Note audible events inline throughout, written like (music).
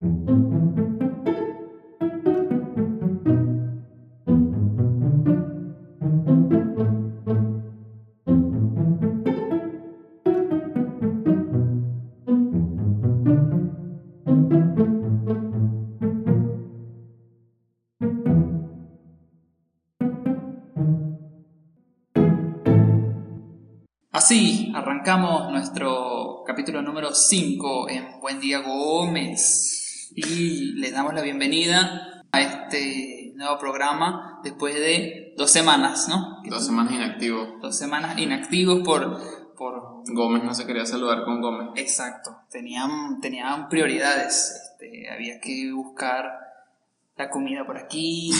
Así arrancamos nuestro capítulo número 5 en Buen Día Gómez y les damos la bienvenida a este nuevo programa después de dos semanas, ¿no? Dos semanas inactivos. Dos semanas inactivos por... por... Gómez no se quería saludar con Gómez. Exacto, tenían, tenían prioridades, este, había que buscar la comida por aquí,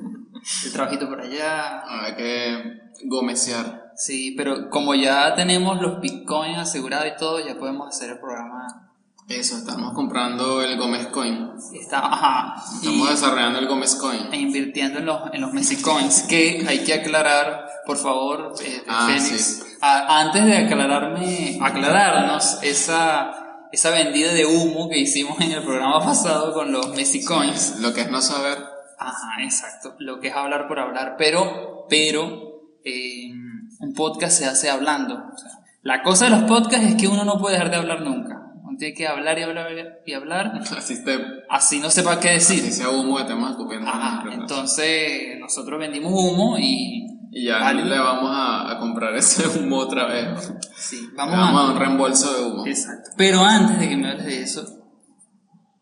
(laughs) el trabajito por allá. Había que gomesear. Sí, pero como ya tenemos los bitcoins asegurados y todo, ya podemos hacer el programa. Eso, estamos comprando el Gómez Coin. Está, ajá, Estamos y- desarrollando el Gómez Coin. e invirtiendo en los, en los Messi Coins, que hay que aclarar, por favor, eh, Ah, Fénix, sí. a- antes de aclararme, aclararnos esa, esa vendida de humo que hicimos en el programa pasado con los Messi Coins. Lo que es no saber. Ajá, exacto. Lo que es hablar por hablar, pero, pero, eh, un podcast se hace hablando. O sea, la cosa de los podcasts es que uno no puede dejar de hablar nunca. Tiene que hablar y hablar y hablar, Así, te, así no sepa qué decir. así sea humo que estemos escupiendo. Ajá, entonces nosotros vendimos humo y Y ya Vale. le vamos a, a comprar ese humo otra vez. sí, Le vamos, vamos a a... un reembolso de humo. Exacto. Pero antes de que me hables de eso,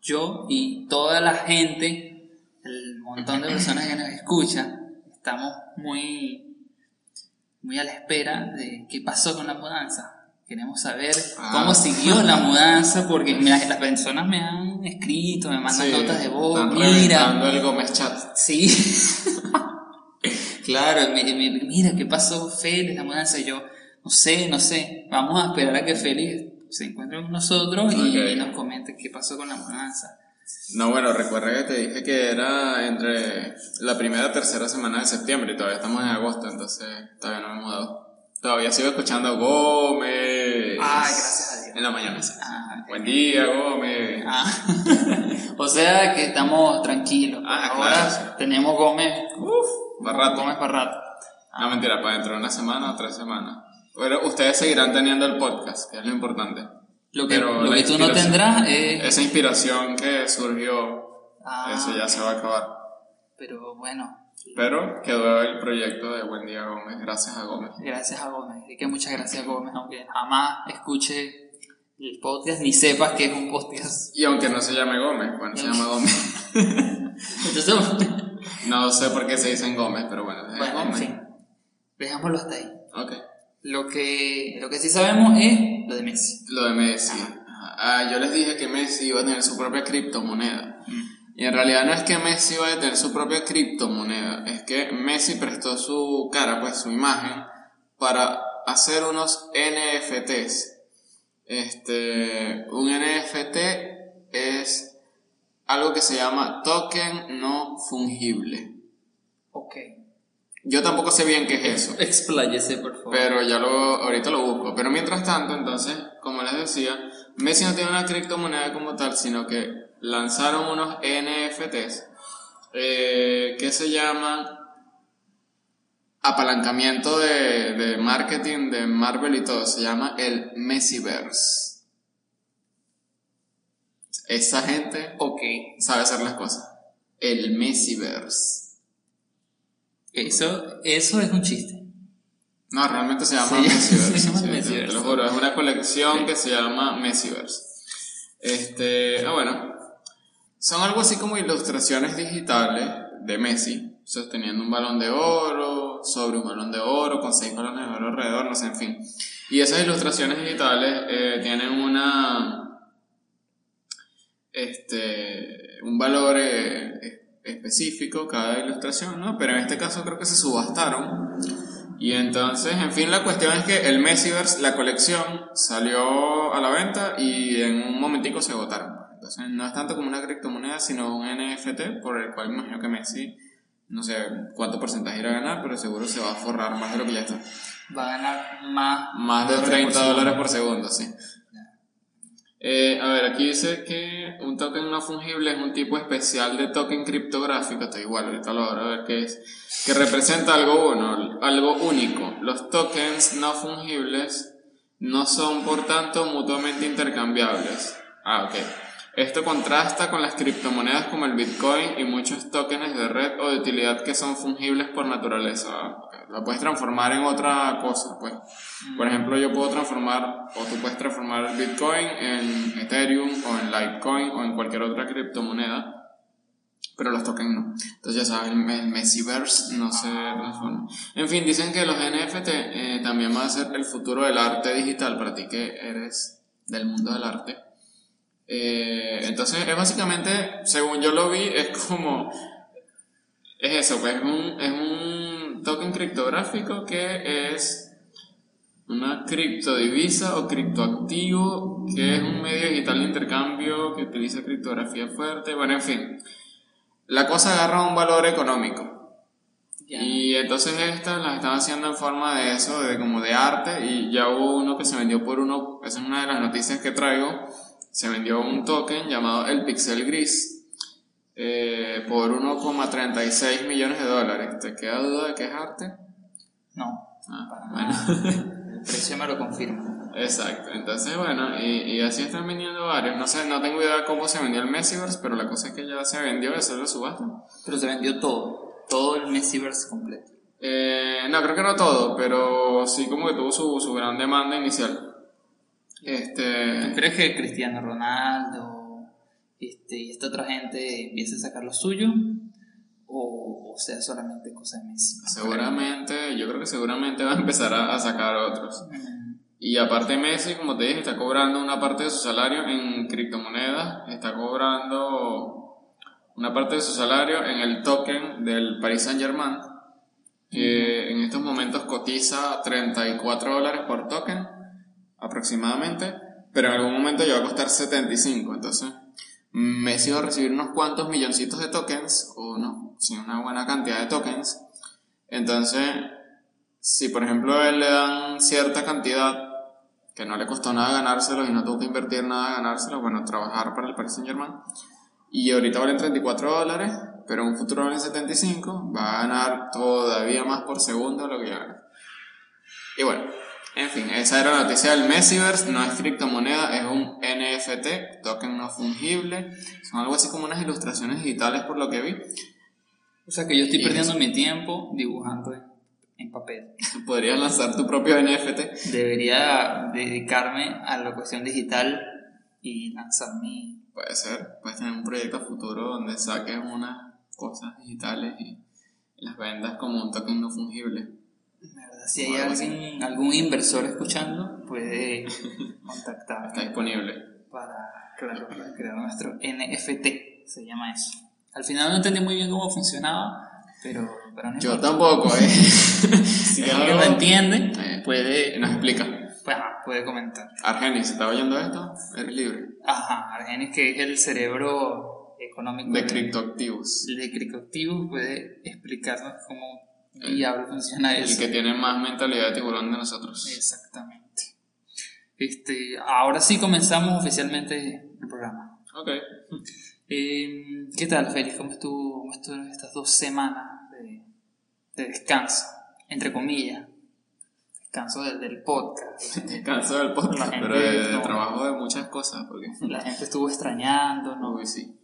yo y toda la gente, el montón de personas que nos escuchan, estamos muy, muy a la espera de qué pasó con la mudanza. Queremos saber Ah. cómo siguió la mudanza, porque mira, las personas me han escrito, me mandan Sí, notas de voz, mira, el Gómez Chat. Sí. (laughs) claro, me- me- mira, ¿qué pasó, Félix, la mudanza? Y yo, no sé, no sé. Vamos a esperar a que Félix se encuentre con nosotros y Ok. nos comente qué pasó con la mudanza. No, bueno, recuerda que te dije que era entre la primera y tercera semana de septiembre y todavía estamos en agosto, entonces todavía no me he mudado. Todavía sigo escuchando Gómez. Ay, gracias a Dios. En la mañana. Ah, Buen día, Gómez. ah. (laughs) o sea que estamos tranquilos. Ah, Ahora claro, tenemos Gómez. Uf, va rato. Gómez para rato. No, mentira, para dentro de una semana o tres semanas. Pero ustedes seguirán teniendo el podcast, que es lo importante. Lo que, Pero lo que tú no tendrás es... Esa inspiración que surgió, Ah, eso ya se va a acabar. Pero bueno, Pero quedó el proyecto de Buen Día Gómez, gracias a Gómez. Gracias a Gómez. Y que muchas gracias Gómez, aunque jamás escuche el podcast ni sepas que es un podcast. Y aunque no se llame Gómez, bueno, se llama Gómez. (laughs) Entonces, No sé por qué se dicen Gómez, pero bueno, es bueno, en Gómez. fin, dejámoslo hasta ahí. Ok. Lo que, lo que sí sabemos es lo de Messi. Lo de Messi. Ah, yo les dije que Messi iba a tener su propia criptomoneda. Y en realidad no es que Messi iba a tener su propia criptomoneda, es que Messi prestó su cara, pues su imagen, para hacer unos NFTs. Este, un NFT es algo que se llama token no fungible. Ok. Yo tampoco sé bien qué es eso. Expláyese, por favor. Pero ya lo, ahorita lo busco. Pero mientras tanto, entonces, como les decía, Messi no tiene una criptomoneda como tal, sino que lanzaron unos NFTs eh, que se llaman apalancamiento de, de marketing de Marvel y todo. Se llama el Messiverse. Esa gente ok. sabe hacer las cosas. El Messiverse. Eso, eso es un chiste. No, realmente se llama Sí, (laughs) Messiverse. se llama sí, Messiverse. Te lo juro, es una colección que se llama Messiverse. Este, ah, bueno. Son algo así como ilustraciones digitales de Messi, sosteniendo un balón de oro, sobre un balón de oro, con seis balones de oro alrededor, no sé, en fin. Y esas ilustraciones digitales eh, tienen una. Este. un valor eh, específico cada ilustración, ¿no? Pero en este caso creo que se subastaron. Y entonces, en fin, la cuestión es que el Messiverse, la colección, salió a la venta y en un momentico se agotaron. No es tanto como una criptomoneda, sino un NFT por el cual imagino que Messi, no sé cuánto porcentaje irá a ganar, pero seguro se va a forrar más de lo que ya está. Va a ganar más. Más de dólares por 30 segundo. dólares por segundo, sí. Eh, a ver, aquí dice que un token no fungible es un tipo especial de token criptográfico, está igual, ahorita lo abro a ver qué es, que representa algo uno, algo único. Los tokens no fungibles no son, por tanto, mutuamente intercambiables. Ah, ok. Esto contrasta con las criptomonedas como el Bitcoin y muchos tokens de red o de utilidad que son fungibles por naturaleza. La puedes transformar en otra cosa, pues. Por Mm. ejemplo, yo puedo transformar, o tú puedes transformar el Bitcoin en Ethereum o en Litecoin o en cualquier otra criptomoneda, pero los tokens no. Entonces ya sabes, el, el Messiverse no se transforma. En fin, dicen que los NFT eh, también van a ser el futuro del arte digital para ti que eres del mundo del arte. Eh, entonces es básicamente, según yo lo vi, es como... Es eso, pues es un, es un token criptográfico que es una criptodivisa o criptoactivo, que es un medio digital de intercambio que utiliza criptografía fuerte. Bueno, en fin, la cosa agarra un valor económico. Y entonces estas las están haciendo en forma de eso, de como de arte, y ya hubo uno que se vendió por uno, esa es una de las noticias que traigo, se vendió un token llamado el Pixel Gris eh, por 1,36 millones de dólares. ¿Te queda duda de que es arte? No, Ah, bueno. (laughs) El precio me lo confirma. Exacto, entonces bueno, y, y así están vendiendo varios. No sé, no tengo idea cómo se vendió el Messiverse, pero la cosa es que ya se vendió, eso es la subasta. Pero se vendió todo, todo el Messiverse completo. Eh, no, creo que no todo, pero sí como que tuvo su, su gran demanda inicial. ¿Tú Este, crees que Cristiano Ronaldo este, y esta otra gente empiece a sacar lo suyo? ¿O, o sea solamente cosa de Messi? seguramente, yo creo que seguramente va a empezar a, a sacar otros. Y aparte Messi, como te dije, está cobrando una parte de su salario en criptomonedas, está cobrando una parte de su salario en el token del Paris Saint Germain, que en estos momentos cotiza 34 dólares por token aproximadamente, pero en algún momento ya va a costar 75, entonces Messi va a recibir unos cuantos milloncitos de tokens, o no, sí, una buena cantidad de tokens, entonces si por ejemplo a él le dan cierta cantidad que no le costó nada ganárselo y no tuvo que invertir nada ganárselo, bueno, trabajar para el Paris Saint Germain, y ahorita valen 34 dólares, pero en un futuro valen 75, va a ganar todavía más por segundo lo que ya gana. Y bueno, en fin, esa era la noticia del Messiverse, no es criptomoneda, es un NFT, token no fungible, son algo así como unas ilustraciones digitales por lo que vi. O sea que yo estoy Y perdiendo eso. mi tiempo dibujando en, en papel. Podrías lanzar tu propio NFT. Debería dedicarme a la cuestión digital y lanzar mi... Puede ser, puedes tener un proyecto futuro donde saques unas cosas digitales y las vendas como un token no fungible. Si hay alguien, algún inversor escuchando, puede (laughs) Está contactarme disponible. para, claro, para crear nuestro NFT, se llama eso. Al final no entendí muy bien cómo funcionaba, pero, pero no Yo tampoco, ¿eh? (laughs) Si alguien lo entiende, Eh, puede, Nos explica. pues, ajá, puede comentar. Argenis, ¿se está oyendo esto? Eres libre. Ajá, Argenis, que es el cerebro económico De criptoactivos. de criptoactivos, puede explicarnos cómo diablo funciona El eso. que tiene más mentalidad de tiburón de nosotros. Exactamente. Este, ahora sí comenzamos oficialmente el programa. Ok. Eh, ¿Qué tal, Félix? ¿Cómo estuvo, cómo estuvieron estas dos semanas de, de descanso? Entre comillas. Descanso del, del podcast. (laughs) Descanso del podcast, pero de, de trabajo de muchas cosas, porque... (laughs) La gente estuvo extrañando, ¿no? Uy, sí.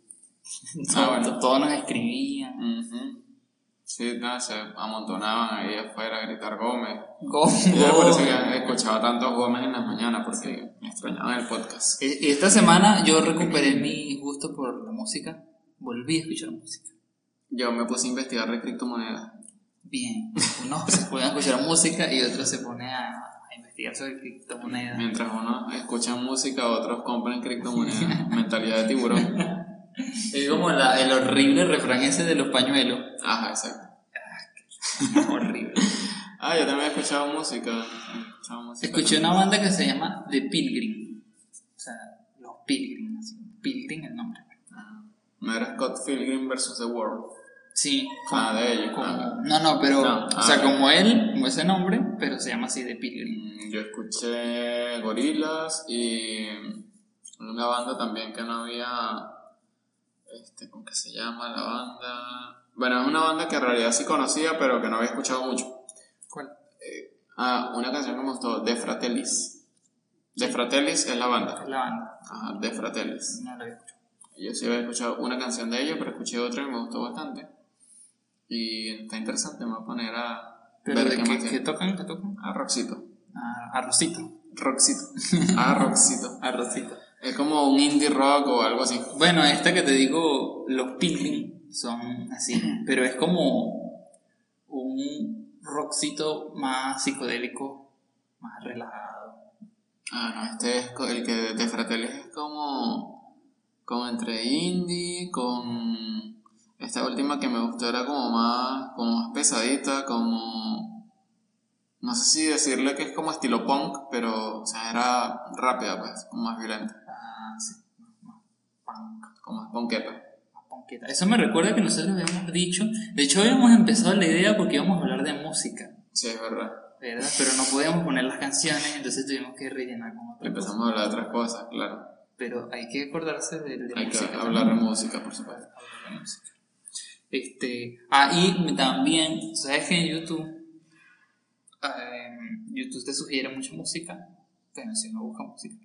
(laughs) Todo- bueno. Todos nos escribían. Ujú. Sí, no, se amontonaban ahí afuera a gritar Gómez. ¿Cómo? Ya por eso que escuchaba tantos Gómez en las mañanas, porque me extrañaban el podcast. Y esta semana yo recuperé mi gusto por la música. Volví a escuchar música. Yo me puse a investigar de criptomonedas. Bien. Unos se a escuchar música y otros se pone a, a investigar sobre criptomonedas. Mientras uno escucha música, otros compran criptomonedas. Mentalidad de tiburón. Es como la- el horrible refrán ese de los pañuelos. Ajá, exacto. horrible. Ah, yo también he escuchado música. He escuchado música Escuché una banda que se llama The Pilgrim. O sea, los Pilgrim. así, Pilgrim el nombre. No era Scott Pilgrim versus The World. Sí. Ah, de ellos. como- ah. no, no, pero. No, o sea, ah, como él, como ese nombre, pero se llama así The Pilgrim. Mm, Yo escuché Gorilas y Una banda también que no había. Este, ¿Cómo que se llama la banda? Bueno, es una banda que en realidad sí conocía, pero que no había escuchado mucho. ¿Cuál? Eh, ah, una canción que me gustó, De Fratellis. De Fratellis es la banda. Es la banda. Ajá, De Fratellis. No la había escuchado. Yo sí había escuchado una canción de ellos, pero escuché otra y me gustó bastante. Y está interesante, me voy a poner a. ¿Pero ver de qué qué, qué tocan? ¿Qué tocan? A Roxito. Ah, arrocito. (laughs) Roxito. A Roxito. Arrocito. Es como un indie rock o algo así. Bueno, esta que te digo, los Pilgrim son así, pero es como un rockcito más psicodélico, más relajado. Ah, no, este es el que de Fratellis es como. como entre indie, con. Esta última que me gustó era como más. como más pesadita, como. No sé si decirle que es como estilo punk, pero. o sea, era rápida, pues, como más violenta, como punketa. Eso me recuerda que nosotros habíamos dicho, de hecho habíamos empezado la idea porque íbamos a hablar de música, Sí, es verdad. ¿verdad? Pero no podíamos poner las canciones, entonces tuvimos que rellenar con otra cosa. Empezamos a hablar de otras cosas, claro. Pero hay que acordarse de, de Hay que música. hablar de música, por supuesto. Hablar de música. Este, ah, y también, ¿sabes que en YouTube, eh, YouTube te sugiere mucha música? Pero si no busca música.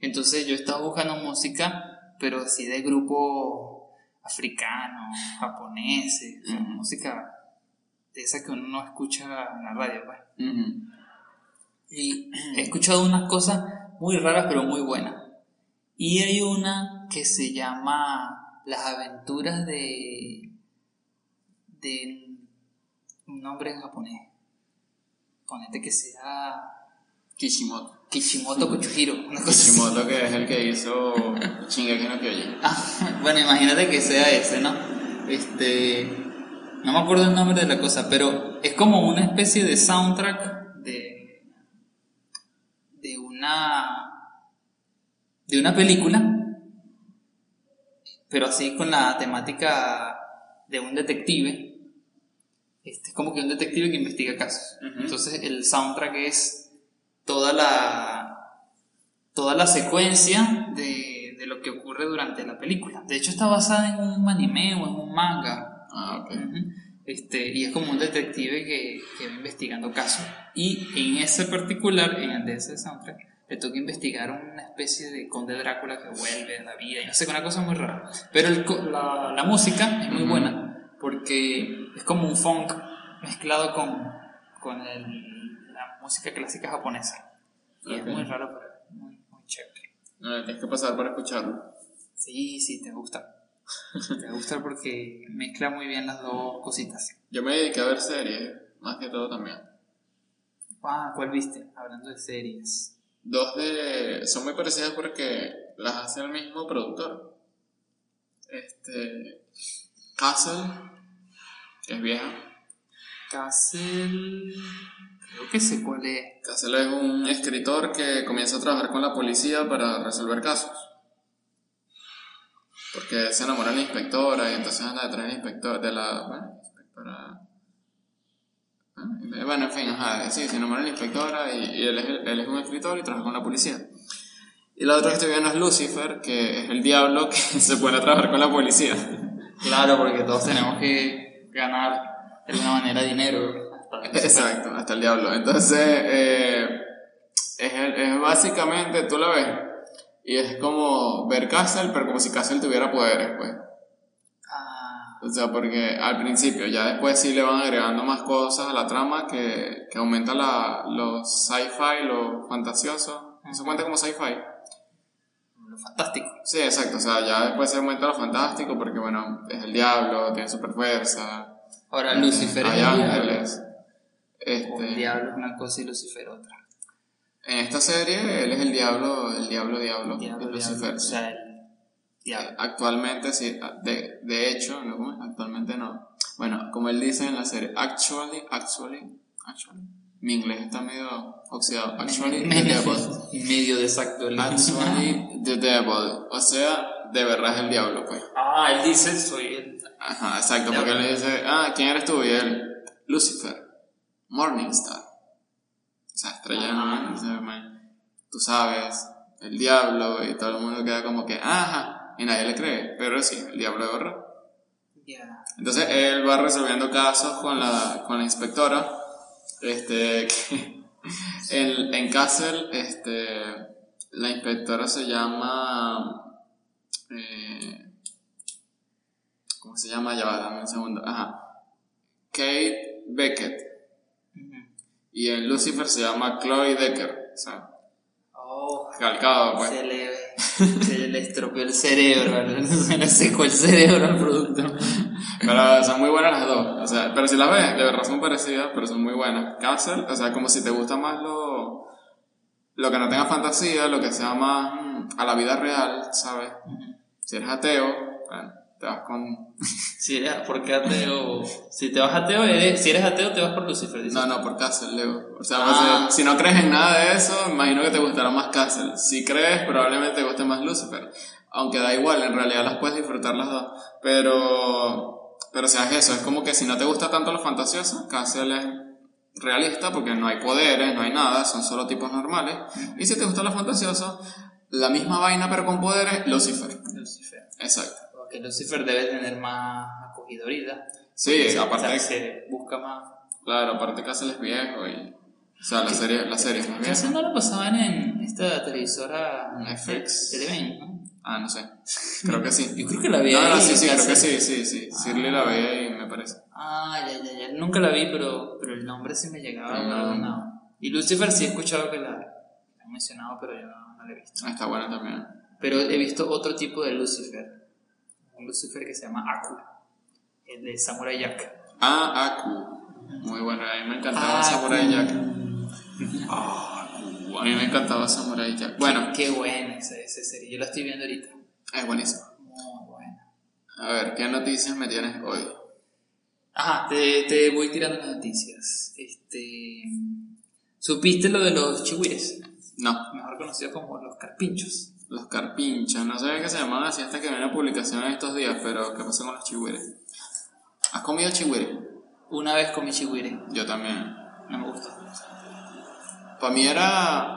Entonces yo estaba buscando música, pero así de grupos africanos, japoneses, o sea, Ujú. música de esa que uno no escucha en la radio, pues. Y (clears throat) he escuchado unas cosas muy raras pero muy buenas. Y hay una que se llama Las aventuras de... de un nombre en japonés. Ponete que sea Kishimoto. Kishimoto Kochuhiro, una cosa así. Kishimoto que es el que hizo Shingeki no Kyojin. (laughs) Ah, bueno, imagínate que sea ese, ¿no? Este. No me acuerdo el nombre de la cosa, pero es como una especie de soundtrack de. de una. de una película, pero así con la temática de un detective. Este es como que un detective que investiga casos. Entonces el soundtrack es toda la toda la secuencia de, de lo que ocurre durante la película. De hecho está basada en un anime o en un manga. Ah, ok. Ujú. Este, y es como un detective que, que va investigando casos. Y en ese particular, en el de ese soundtrack, le toca investigar una especie de conde Drácula que vuelve a la vida y no sé, una cosa muy rara. Pero el la, la música es muy buena porque es como un funk mezclado con, con el- música clásica japonesa. Y es muy raro, pero es muy, muy chévere. No, tienes que pasar para escucharlo. Sí, sí, te gusta. te gusta porque mezcla muy bien las dos cositas. Yo me dediqué a ver series, más que todo también. Ah, ¿cuál viste? Hablando de series. Dos de. son muy parecidas porque las hace el mismo productor. Este. Castle, que es vieja. Castle. Creo que sé cuál es. Castle es un escritor que comienza a trabajar con la policía para resolver casos. Porque se enamora de la inspectora y entonces anda detrás de la inspectora, de la, bueno, inspectora... Bueno, en fin, ajá, sí, se enamora de la inspectora y, y él, es, él es un escritor y trabaja con la policía. Y la otra que estoy viendo es Lucifer, que es el diablo que (laughs) se pone a trabajar con la policía. Claro, porque todos tenemos que ganar de alguna manera dinero. Exacto, hasta el diablo. Entonces, eh, es, es básicamente, tú la ves, y es como ver Castle, pero como si Castle tuviera poderes, pues. Ah, O sea, porque al principio, ya después sí le van agregando más cosas a la trama que, que aumenta la, los sci-fi, lo fantasioso. ¿Eso cuenta como sci-fi? lo fantástico. Sí, exacto. O sea, ya después se aumenta lo fantástico porque, bueno, es el diablo, tiene super fuerza. Ahora, Lucifer es hay el diablo. ángeles. O el Este, diablo es una cosa y Lucifer otra. En esta serie, él es el diablo, el diablo, diablo, Diablo, de Lucifer. diablo. O sea, el diablo. Actualmente, sí, de, de hecho, no, actualmente no. Bueno, como él dice en la serie, actually, actually, actually. Mi inglés está medio oxidado. (laughs) Actually, the devil. (laughs) medio el- Actually, the devil. O sea, de verdad es el diablo, pues. Ah, él dice, soy el... Ajá, exacto, porque él le dice, ah, ¿quién eres tú? Y él, Lucifer, Morningstar. O sea, estrella, Ah. ¿no? Dice, "Man, tú sabes, el diablo, y todo el mundo queda como que, ajá, y nadie le cree, pero sí, el diablo es verdad. Entonces él va resolviendo casos con la, con la inspectora, este, que (laughs) en, en Castle, este, la inspectora se llama, eh, ¿cómo se llama? Ya va, dame un segundo, ajá, Kate Beckett. Y en Lucifer se llama Chloe Decker, o sea, Oh, calcado, pues. se le, (laughs) se le estropeó el cerebro, se le secó el cerebro al producto. Pero son muy buenas las dos. O sea, pero si las ves, de verdad son parecidas, pero son muy buenas. Castle, o sea, como si te gusta más lo, lo que no tenga fantasía, lo que sea más mm, a la vida real, ¿sabes? Si eres ateo, bueno, te vas con... (laughs) Si eres, ¿por qué ateo? Si te vas ateo, eres, si eres ateo, te vas por Lucifer. dices. No, no, por Castle, Leo. O sea, Ah. pues, si, si no crees en nada de eso, imagino que te gustará más Castle. Si crees, probablemente te guste más Lucifer. Aunque da igual, en realidad las puedes disfrutar las dos. Pero, pero si haces eso, es como que si no te gusta tanto lo fantasioso, Castle es realista porque no hay poderes, no hay nada, son solo tipos normales. Y si te gusta lo fantasioso, la misma vaina pero con poderes, Lucifer. Lucifer. Exacto. Porque Lucifer debe tener más acogidorita. Sí, aparte de se busca más. Claro, aparte Castle es viejo y... O sea, la serie, la serie es más vieja. no lo pasaban en esta televisora FX. Televen, ¿no? Ah, no sé. Creo que sí. (laughs) Yo creo que la vi No, ahí. no, sí, sí, creo que sí, sí, sí. Shirley la veía y me parece. Ah, ya, ya, ya. Nunca la vi, pero, pero el nombre sí me llegaba no. algún lado. Y Lucifer sí he escuchado que la, la han mencionado, pero yo no, no la he visto. Ah, Está buena también. Pero he visto otro tipo de Lucifer. Un Lucifer que se llama Aku. El de Samurai Jack. Ah, Aku. Muy bueno, a mí me encantaba. Samurai Jack. Aku. A mí me encantaba Samurai Jack. Bueno, Qué buena esa, esa serie. Yo la estoy viendo ahorita. es buenísimo. Muy buena. A ver, ¿qué noticias me tienes hoy? Ajá, te, te voy tirando las noticias. Este. ¿Supiste lo de los chihuires? No, Mejor conocidos como los carpinchos. Los carpinchos. No sabía que se llamaban así hasta que vi una publicación en estos días, pero ¿qué pasa con los chihuires? ¿Has comido chihuire? Una vez comí chihuire. Yo también. No me gustó. Para mí era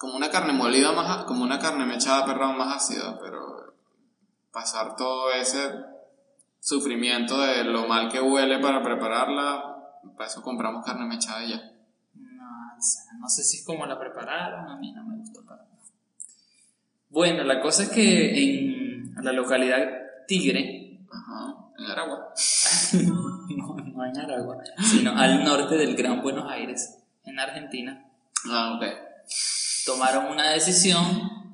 como una carne molida más, como una carne mechada, perdón, más ácida, pero pasar todo ese sufrimiento de lo mal que huele para prepararla, para eso compramos carne mechada y ya. No, o sea, no sé si es como la prepararon, a mí no me. Bueno, la cosa es que en la localidad Tigre, Ajá, en Aragua. (laughs) no, no en Aragua, sino al norte del Gran Buenos Aires, en Argentina, Ah, ok. tomaron una decisión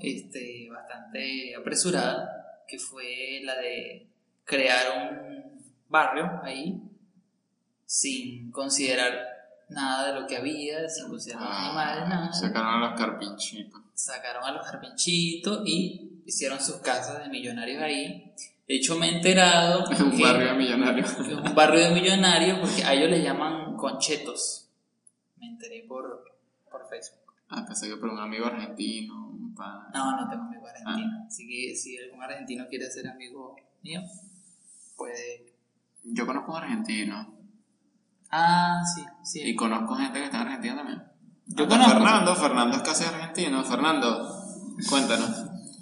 este, bastante apresurada, que fue la de crear un barrio ahí sin considerar nada de lo que había, sin considerar los animales, nada. Sacaron los carpinchitos. Sacaron a los carpinchitos y hicieron sus casas de millonarios ahí. De hecho, me he enterado (laughs) Un que barrio de millonarios. es un barrio de millonarios porque a ellos les llaman conchetos. Me enteré por, por Facebook. Ah, pensé que por un amigo argentino, un pan. No, no tengo amigo argentino. Así que si algún argentino quiere ser amigo mío, puede. Yo conozco un argentino. Ah, sí, sí. Y conozco gente que está en Argentina también. Yo Hasta conozco. Fernando, Fernando es casi argentino. Fernando, cuéntanos,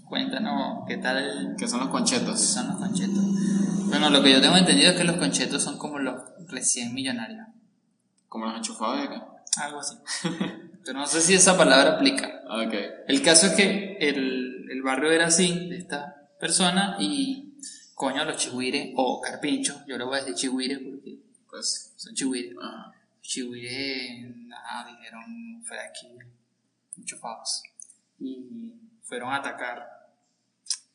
Cuéntanos qué tal ¿qué son los conchetos? son los conchetos. Bueno, lo que yo tengo entendido es que los conchetos son como los recién millonarios. Como los enchufados de acá. Algo así. (laughs) Pero no sé si esa palabra aplica. Ok. El caso es que el, el barrio era así, de esta persona, y coño, los chihuires, o carpinchos, yo le voy a decir chihuires porque Pues. son chihuires. ah, Chihuires, nada, dijeron, fue aquí, enchufados. Y fueron a atacar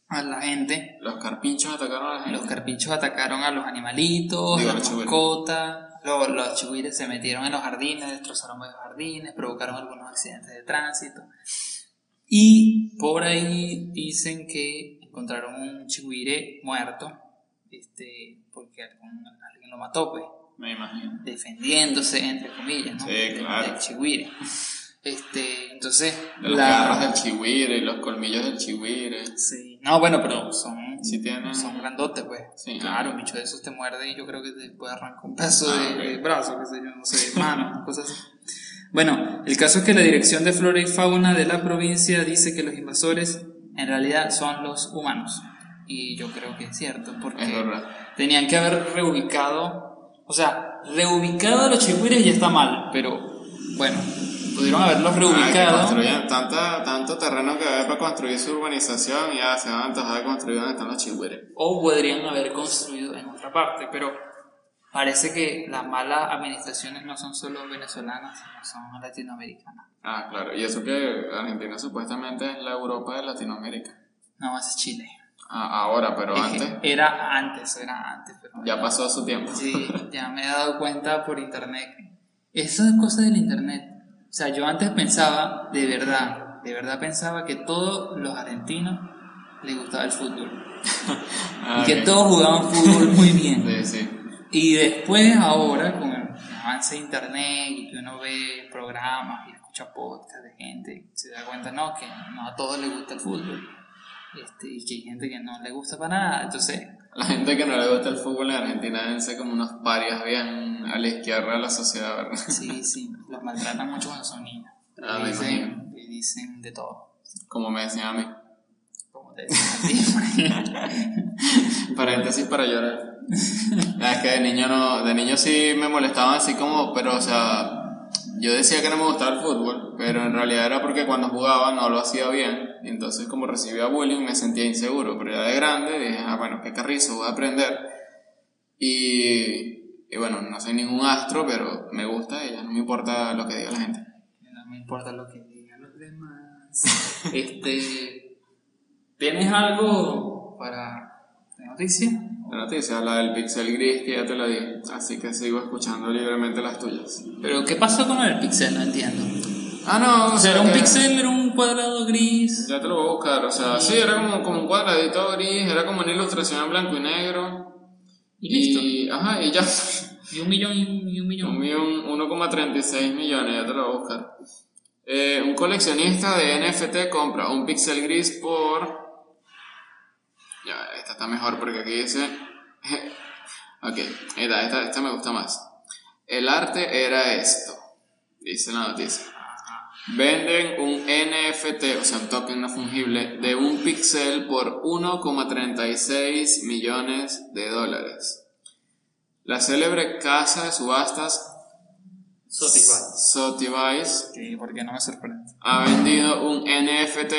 a la gente. los carpinchos atacaron a la gente. Los carpinchos atacaron a los animalitos, Digo, a las mascotas. Los, los chihuires se metieron en los jardines, destrozaron los jardines, provocaron algunos accidentes de tránsito. Y por ahí dicen que encontraron un chihuire muerto, este, porque algún- alguien lo mató, pues, Me imagino. defendiéndose, entre comillas, ¿no? Sí, Del- claro. Del chihuire. Este, entonces, De los la- garras del chihuire los colmillos del chihuire. Sí. No, bueno, pero son, Sí tienen. son grandotes, pues. Sí, claro, un bicho de esos te muerde y yo creo que te puede arrancar un pedazo Ah, de, ok. de brazo, qué sé yo, no sé, mano, (laughs) cosas así. Bueno, el caso es que la Dirección de Flora y Fauna de la provincia dice que los invasores en realidad son los humanos. Y yo creo que es cierto, porque Es tenían que haber reubicado, o sea, reubicado a los chigüires ya está mal, pero bueno, pudieron haberlos reubicado. construyan tanta, tanto terreno que hay para construir su urbanización y ya se van a antojar de construir donde están los chigüires. o podrían haber construido en otra parte, pero parece que las malas administraciones no son solo venezolanas, sino son latinoamericanas. Ah, claro. Y eso que Argentina supuestamente es la Europa de Latinoamérica. No, es Chile. Ah, ahora, pero Es antes Era antes, era antes, pero ya pasó su tiempo. Sí, (laughs) ya me he dado cuenta por internet. Eso es cosa del internet. O sea, yo antes pensaba, de verdad, de verdad pensaba que todos los argentinos les gustaba el fútbol. Ah, (laughs) y que todos jugaban fútbol muy bien. Sí, sí. Y después, ahora, con el avance de internet y que uno ve programas y escucha podcasts de gente, se da cuenta, no, que no a todos les gusta el fútbol. Este, y que hay gente que no le gusta para nada. Entonces, La gente que no le gusta el fútbol en Argentina deben ser como unos parias bien a la izquierda de la sociedad, ¿verdad? sí, sí, los maltratan mucho cuando son niños. Ah, dicen, y dicen de todo. Como me decían a mí. Como te decían a ti. (laughs) Paréntesis para llorar. Es que de niño no, de niño sí me molestaban así como, pero o sea, yo decía que no me gustaba el fútbol, pero en realidad era porque cuando jugaba no lo hacía bien, entonces como recibía bullying me sentía inseguro, pero ya de grande dije, ah bueno, qué carrizo, voy a aprender. Y, y bueno, no soy ningún astro, pero me gusta y ya no me importa lo que diga la gente. No me importa lo que digan los demás. (laughs) este, ¿Tienes algo para la noticia? La noticia, la del pixel gris que ya te la di, así que sigo escuchando libremente las tuyas. Pero, ¿qué pasó con el pixel? No entiendo. Ah, no, O sea, era un que- pixel, era un cuadrado gris. Ya te lo voy a buscar, o sea, sí, era como, como un cuadradito gris, era como una ilustración en blanco y negro. Y listo. Y, ajá, y ya. Y un millón y un millón. Un millón, 1,36 millones, ya te lo voy a buscar. Eh, un coleccionista de NFT compra un pixel gris por. Ya, esta está mejor porque aquí dice. (laughs) ok, esta, esta, esta me gusta más. El arte era esto, dice la noticia. Venden un NFT, o sea, un token no fungible, de un pixel por 1,36 millones de dólares. La célebre casa de subastas. Sotheby's Sí, porque no me sorprende. Ha vendido un NFT.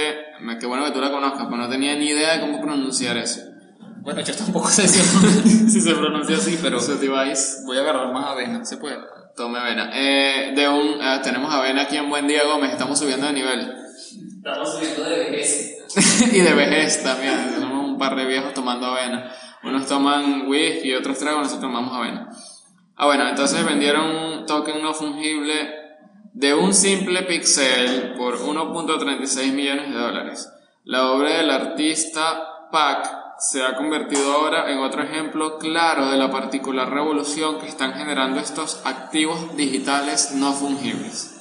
Qué bueno que tú la conozcas, pero no tenía ni idea de cómo pronunciar eso. Bueno, yo tampoco sé si, si se pronuncia así, pero (laughs) Sotheby's, voy a agarrar más avena, se puede. tome avena. Eh, de un, eh, tenemos avena aquí en Buen Día Gómez, estamos subiendo de nivel. Estamos subiendo de vejez. (laughs) y de vejez también. Somos un par de viejos tomando avena. Unos toman whisky y otros tragos, nosotros tomamos avena. Ah, bueno, entonces vendieron un token no fungible de un simple pixel por 1.36 millones de dólares. La obra del artista Pac se ha convertido ahora en otro ejemplo claro de la particular revolución que están generando estos activos digitales no fungibles.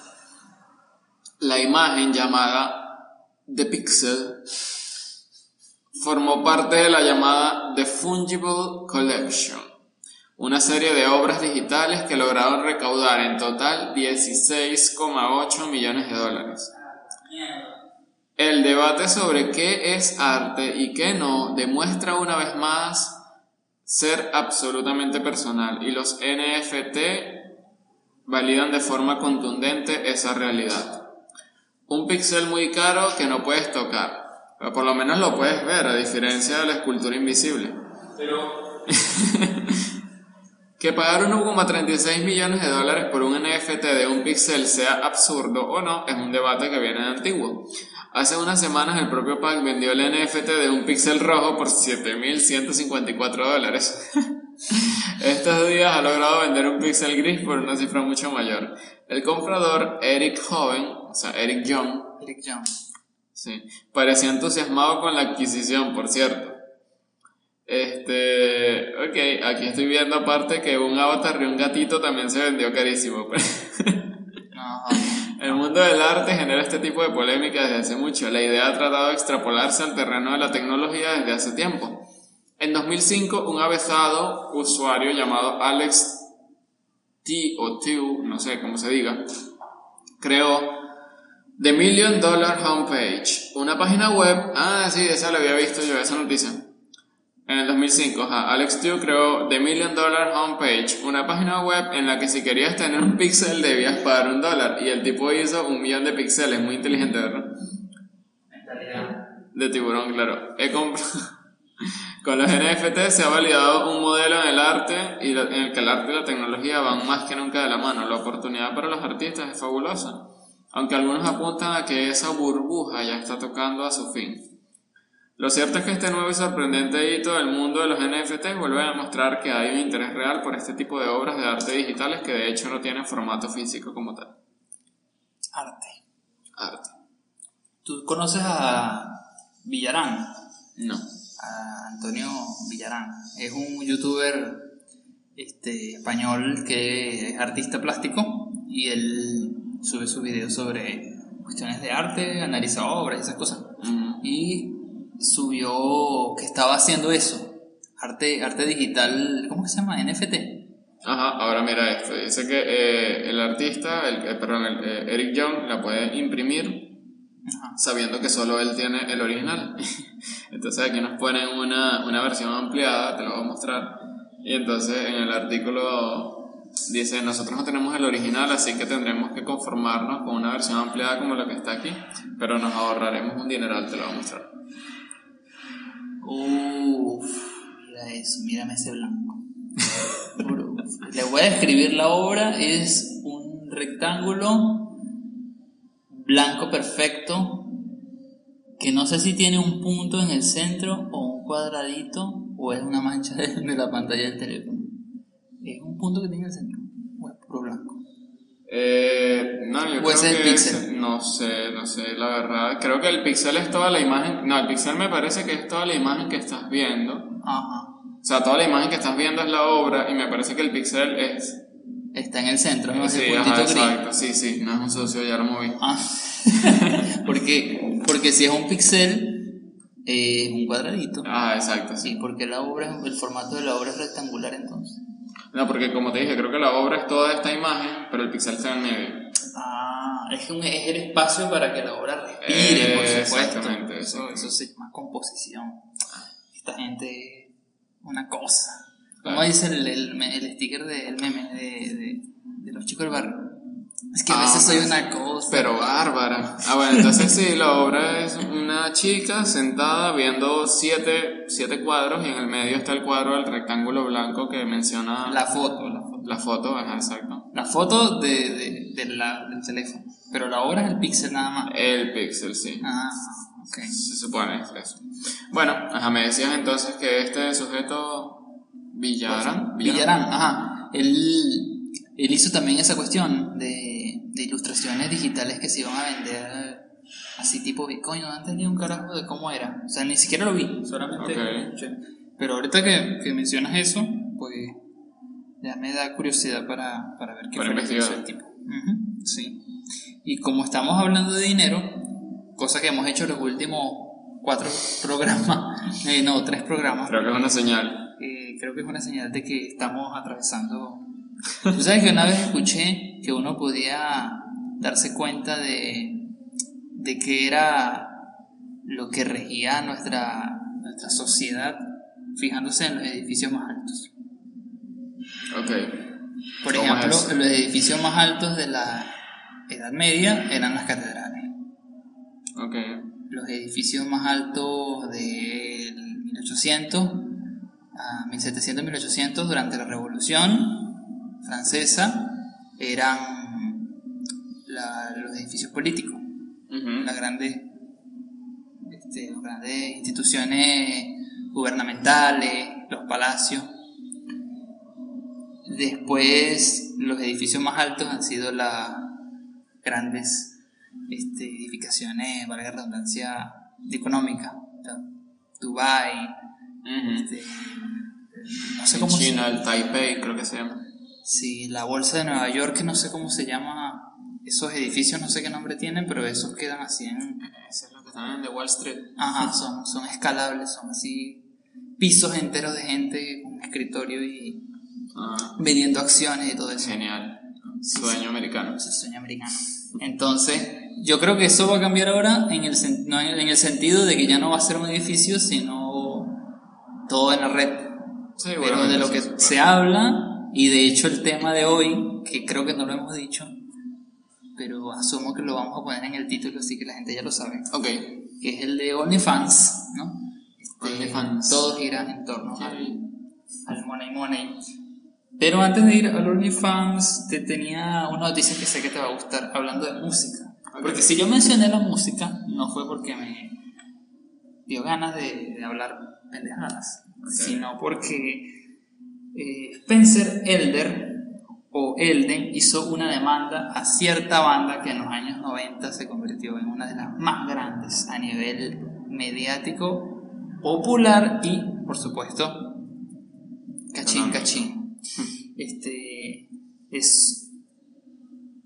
La imagen llamada The Pixel formó parte de la llamada The Fungible Collection, una serie de obras digitales que lograron recaudar en total 16,8 millones de dólares. El debate sobre qué es arte y qué no demuestra una vez más ser absolutamente personal y los NFT validan de forma contundente esa realidad. Un pixel muy caro que no puedes tocar, pero por lo menos lo puedes ver a diferencia de la escultura invisible. Pero (laughs) Que pagar 1,36 millones de dólares por un NFT de un pixel sea absurdo o no es un debate que viene de antiguo. Hace unas semanas el propio Pac vendió el NFT de un pixel rojo por 7.154 dólares. (laughs) Estos días ha logrado vender un pixel gris por una cifra mucho mayor. El comprador Eric Hoven, o sea, Eric Young, Eric Young. Sí, parecía entusiasmado con la adquisición, por cierto. Este, ok, aquí estoy viendo aparte que un avatar y un gatito también se vendió carísimo. No, El mundo del arte genera este tipo de polémica desde hace mucho. La idea ha tratado de extrapolarse al terreno de la tecnología desde hace tiempo. En 2005, un avezado usuario llamado Alex T o Tew, no sé cómo se diga, creó The Million Dollar Homepage, una página web. Ah, sí, esa la había visto yo, esa noticia. En el 2005, ajá, Alex Tew creó The Million Dollar Homepage, una página web en la que si querías tener un píxel debías pagar un dólar. Y el tipo hizo un millón de píxeles, muy inteligente, ¿verdad? De tiburón, claro. He. (laughs) Con los NFT se ha validado un modelo en el arte y en el que el arte y la tecnología van más que nunca de la mano. La oportunidad para los artistas es fabulosa, aunque algunos apuntan a que esa burbuja ya está tocando a su fin. Lo cierto es que este nuevo y sorprendente hito del mundo de los NFT vuelve a demostrar que hay un interés real por este tipo de obras de arte digitales que de hecho no tienen formato físico como tal. Arte. Arte. ¿Tú conoces a Villarán? No. A Antonio Villarán. Es un youtuber este, español que es artista plástico y él sube sus videos sobre cuestiones de arte, analiza obras y esas cosas. Y subió que estaba haciendo eso. Arte, arte digital, ¿cómo se llama? NFT. Ajá, ahora mira esto. Dice que eh, el artista, el, eh, perdón, el, eh, Eric Young la puede imprimir Ajá. sabiendo que solo él tiene el original. (laughs) Entonces aquí nos ponen una, una versión ampliada, te lo voy a mostrar. Y entonces en el artículo dice, nosotros no tenemos el original, así que tendremos que conformarnos con una versión ampliada como la que está aquí, pero nos ahorraremos un dineral, te lo voy a mostrar. Uff, mira eso, mírame ese blanco. Le voy a describir la obra, es un rectángulo blanco perfecto que no sé si tiene un punto en el centro o un cuadradito o es una mancha (laughs) de, la pantalla del teléfono. Es un punto que tiene en el centro, o es puro blanco. Eh, no, yo ¿O creo el que es- no sé, no sé, la verdad. Creo que el pixel es toda la imagen. No, el pixel me parece que es toda la imagen que estás viendo. Ajá. O sea, toda la imagen que estás viendo es la obra y me parece que el pixel es. Está en el centro, ¿no? sí, ajá, gris. exacto. Sí, sí, no es un socio, ya lo moví. Ah, (laughs) porque, porque si es un pixel, eh, es un cuadradito. Ah, exacto, Sí, porque la obra, el formato de la obra es rectangular entonces. No, porque como te dije, creo que la obra es toda esta imagen, pero el pixel está en medio. Ah, es, un, es el espacio para que la obra respire, por Eh, supuesto. exactamente, Eso, eso es más composición. Esta gente es una cosa. Claro. ¿Cómo dice el, el, el sticker del meme de, de, de los chicos del barrio? Es que a Ah, veces soy sí. una cosa. Pero bárbara. Ah, bueno, entonces sí, la obra es una chica sentada viendo siete, siete cuadros y en el medio está el cuadro del rectángulo blanco que menciona La foto, la foto. la foto. Ajá, exacto. La foto de, de, de la- del teléfono. Pero la obra es el pixel nada más. El pixel, sí. Ah, ok. Se supone es eso. Bueno, ajá, me decías entonces que este sujeto Villarán. Villarán, ajá. Él, él hizo también esa cuestión de, de ilustraciones digitales que se iban a vender así tipo Bitcoin. No entendía un carajo de cómo era. O sea, ni siquiera lo vi, solamente Ok. lo escuché. Pero ahorita que, que mencionas eso, pues ya me da curiosidad para, para ver qué Para fue lo que hizo investigar. el tipo. Ujú, sí. Y como estamos hablando de dinero, cosa que hemos hecho los últimos cuatro (laughs) programas, eh, no, tres programas, Creo que es una señal. eh, creo que es una señal de que estamos atravesando. Tú sabes que una vez escuché que uno podía darse cuenta de, de que era lo que regía nuestra, nuestra sociedad fijándose en los edificios más altos. Ok. Por ¿Cómo ejemplo, es los edificios más altos de la Edad Media eran las catedrales. Ok. Los edificios más altos del 1800 a 1700, 1800 durante la Revolución Francesa eran la- los edificios políticos, Ujú. las grandes, este, las grandes instituciones gubernamentales, los palacios. Después, los edificios más altos han sido las grandes este, edificaciones, valga la redundancia, sea, Dubai, este, no sé En cómo China, se el Taipei, creo que se llama. Sí, la bolsa de Nueva York, no sé cómo se llama, esos edificios, no sé qué nombre tienen, pero esos quedan así en... Ese es lo que están en The Wall Street. Ajá, son, son escalables, son así pisos enteros de gente con escritorio y Ah, vendiendo acciones y todo eso. genial. Sueño americano. Su sueño americano. Entonces, yo creo que eso va a cambiar ahora en el, no, en el sentido de que ya no va a ser un edificio, sino todo en la red. Sí, Pero de lo que sí, sí, se habla, y de hecho el tema de hoy, que creo que no lo hemos dicho, pero asumo que lo vamos a poner en el título, así que la gente ya lo sabe, Ok. que es el de OnlyFans, ¿no? Este, OnlyFans. Todo gira en torno Sí. al, al Money Money. Pero antes de ir al OnlyFans, te tenía una noticia que sé que te va a gustar, hablando de música. Ok. Porque si yo mencioné la música, no fue porque me dio ganas de, de hablar pendejadas, sino porque eh, Spencer Elder o Elden hizo una demanda a cierta banda que en los años 90 se convirtió en una de las más grandes a nivel mediático, popular y, por supuesto, cachín, cachín. Este es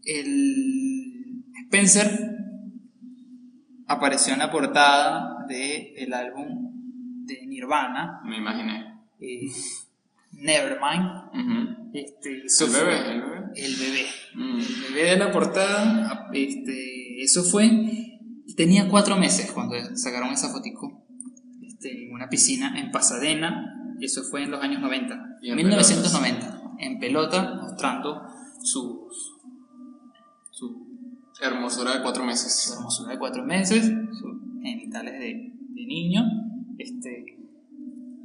el Spencer apareció en la portada del el álbum de Nirvana, Me imaginé. eh, Nevermind. Ujú. Este, eso El fue- bebé, el bebé. el bebé. Mm. El bebé de la portada, este, eso fue, tenía cuatro meses cuando sacaron esa fotico, este, en una piscina en Pasadena, eso fue en los años 90, Y en 1990, en pelota, mostrando sus, su, Hermosura de cuatro su meses. hermosura de cuatro meses, sus genitales de, de niño, este,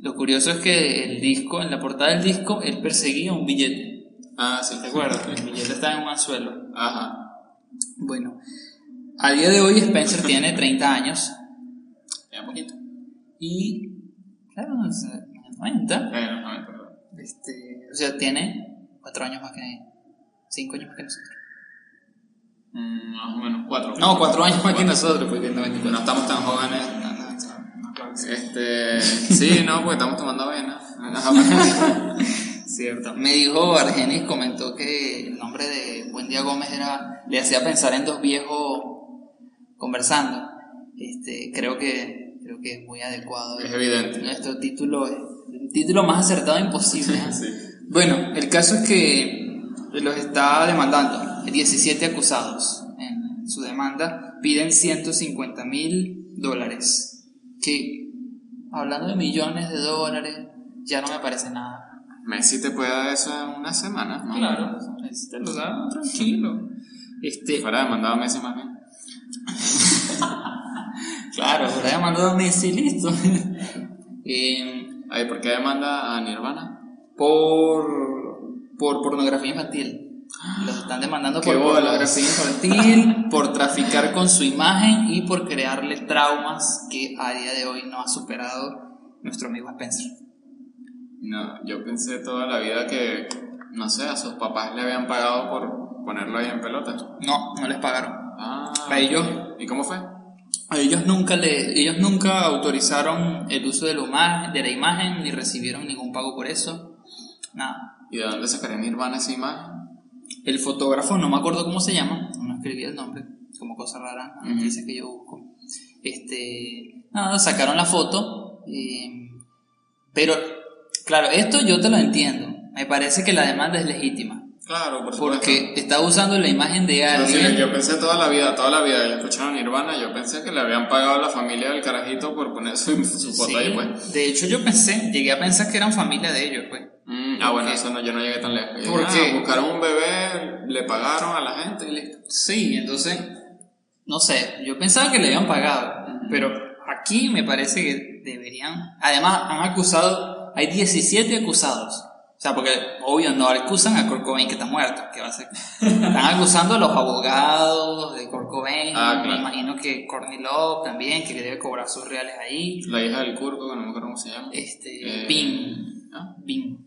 lo curioso es que el disco, en la portada del disco, él perseguía un billete, Ah, sí. ¿te acuerdas? El billete estaba en un anzuelo. Ajá. Bueno, a día de hoy Spencer tiene 30 años Ya poquito. y, claro, en el 90, Bueno, no acuerdo. este, o sea, tiene 4 años más que 5 años más que nosotros. Mm, más o menos cuatro. No, 4 años más que nosotros, porque en 94. No estamos tan jóvenes. Este, sí, no, porque estamos tomando avena. (laughs) Cierto. Me dijo Argenis, comentó que el nombre de Buen Día Gómez era, le hacía pensar en dos viejos conversando. Este, creo que, creo que es muy adecuado. Es evidente. Nuestro título es el título más acertado imposible. ¿eh? Sí. Bueno, el caso es que los está demandando. 17 acusados en su demanda piden 150 mil dólares. Que, hablando de millones de dólares, ya no me parece nada. Messi te puede dar eso en una semana, ¿no? Claro, te lo da tranquilo. Este, Fuera demandado a Messi más bien. (laughs) claro, por ahí mandado a Messi, listo. (laughs) Eh, Ay, ¿por qué demanda a Nirvana? por, por pornografía infantil. Los están demandando por pornografía infantil, por traficar con su imagen y por crearle traumas que a día de hoy no ha superado nuestro amigo Spencer. No, yo pensé toda la vida que, no sé, a sus papás le habían pagado por ponerlo ahí en pelota. No, no les pagaron. Ah, ¿A ellos? ¿Y cómo fue? A ellos nunca le, ellos nunca autorizaron el uso de la, de la imagen ni recibieron ningún pago por eso. Nada. ¿Y de dónde sacaré Nirvana esa imagen? El fotógrafo, no me acuerdo cómo se llama, no escribí el nombre, como cosa rara, Ujú. noticia que yo busco. Este, nada, sacaron la foto, eh, pero claro, esto yo te lo entiendo. Me parece que la demanda es legítima, Claro, por porque está usando la imagen de alguien. yo pensé toda la vida, toda la vida, yo escuchaba Nirvana, yo pensé que le habían pagado a la familia del carajito por poner su, (laughs) su foto Sí, ahí, pues. De hecho, yo pensé, llegué a pensar que eran familia de ellos, pues. Mm, ah, bueno, Porque- eso no, yo no llegué tan lejos. Yo ¿Por dije, qué? ah, buscaron un bebé, le pagaron a la gente y listo. Sí, entonces, no sé, yo pensaba que le habían pagado, pero aquí me parece que deberían, además han acusado, hay 17 acusados, o sea, porque obvio no acusan a Kurt Cobain que está muerto, que va a ser, están acusando a los abogados de Kurt Cobain, Ah, claro. me imagino que Courtney Love también, que le debe cobrar sus reales ahí, La hija del curco, que no me acuerdo cómo se llama. este, Eh, Bin, ¿ah? Bin,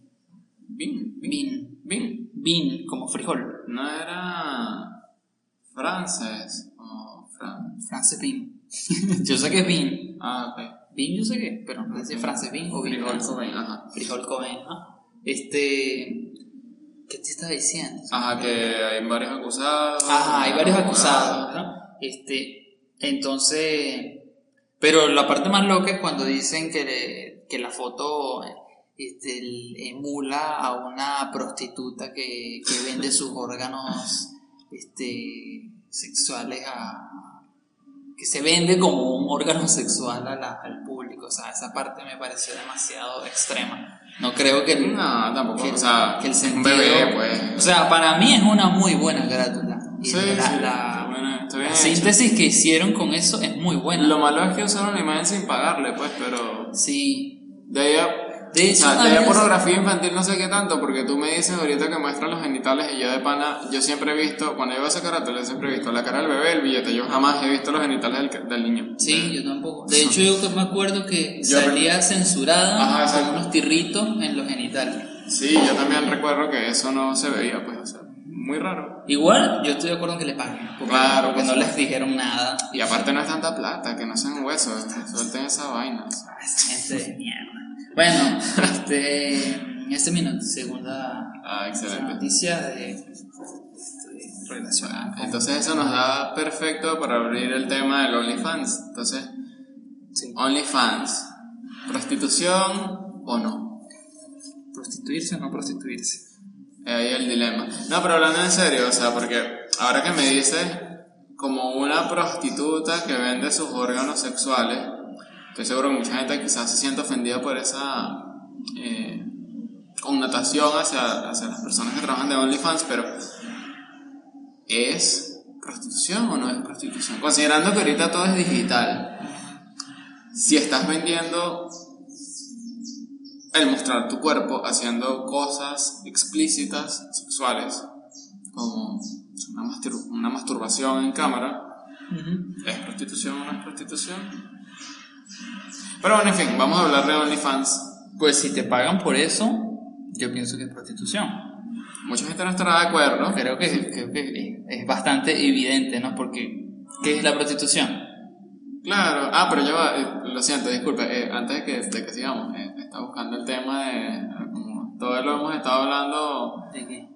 Bin, Bin, Bin, Bin. Como frijol, No era francés o Fran. France Bin, (laughs) yo sé que es Bin, Ah, ok. Bin yo sé que, pero no sé si es France Bin o Bin Frijol. Cobain, ajá. Frijol Cobain, ¿no? Este. ¿Qué te estaba diciendo? Ajá, que hay varios acusados. Ajá, hay varios acusados, ¿no? Este. Entonces. Pero la parte más loca es cuando dicen que, le- que la foto este, emula a una prostituta que, que vende sus (laughs) órganos este, sexuales a que se vende como un órgano sexual a la- al público. O sea, esa parte me pareció demasiado extrema. No creo que el, No, tampoco, que, o sea, que el un sentido... bebé, pues. O sea, para mí es una muy buena carátula. Y Sí, la, sí, la- buena, la síntesis que hicieron con eso es muy buena. Lo malo es que usaron la imagen sin pagarle, pues, pero. Sí. De ahí a. De o hecho, sea, una de pornografía infantil no sé qué tanto, porque tú me dices ahorita que muestran los genitales y yo de pana, yo siempre he visto, cuando yo veo esa carátula, siempre he visto la cara del bebé, el billete, yo jamás he visto los genitales del, del niño. Sí, yo tampoco. De (laughs) hecho, yo me acuerdo que Yo salía censurada Ajá, con unos tirritos en los genitales. Sí, yo también recuerdo que eso no se veía, pues, o sea, muy raro. Igual, yo estoy de acuerdo en que le paguen. Porque, Claro, porque por no les supuesto. dijeron nada. Y aparte no es tanta plata, que no sean huesos, suelten esa vaina. o sea. (laughs) Esa gente de mierda. Bueno, (laughs) este, en este minuto, segunda Ah, excelente. noticia de, de relacionada con- Entonces eso nos da perfecto para abrir el tema del OnlyFans. Entonces, sí, OnlyFans, prostitución o no. prostituirse o no prostituirse. Es ahí el dilema. No, pero hablando en serio, o sea, porque ahora que me dices como una prostituta que vende sus órganos sexuales, estoy seguro que mucha gente quizás se siente ofendida por esa eh, connotación hacia, hacia las personas que trabajan de OnlyFans, pero ¿es prostitución o no es prostitución? Considerando que ahorita todo es digital, si estás vendiendo el mostrar tu cuerpo haciendo cosas explícitas sexuales, como una, mastur- una masturbación en cámara, ¿es prostitución o no es prostitución? Pero bueno, en fin, vamos a hablar de OnlyFans. Pues si te pagan por eso, yo pienso que es prostitución. Mucha gente no estará de acuerdo. Creo que, creo que es bastante evidente, ¿no? Porque, ¿qué es la prostitución? Claro, ah, pero va, eh, lo siento, disculpe, eh, antes de que, de que sigamos, eh, estaba buscando el tema de, eh, como todo lo hemos estado hablando ¿De qué?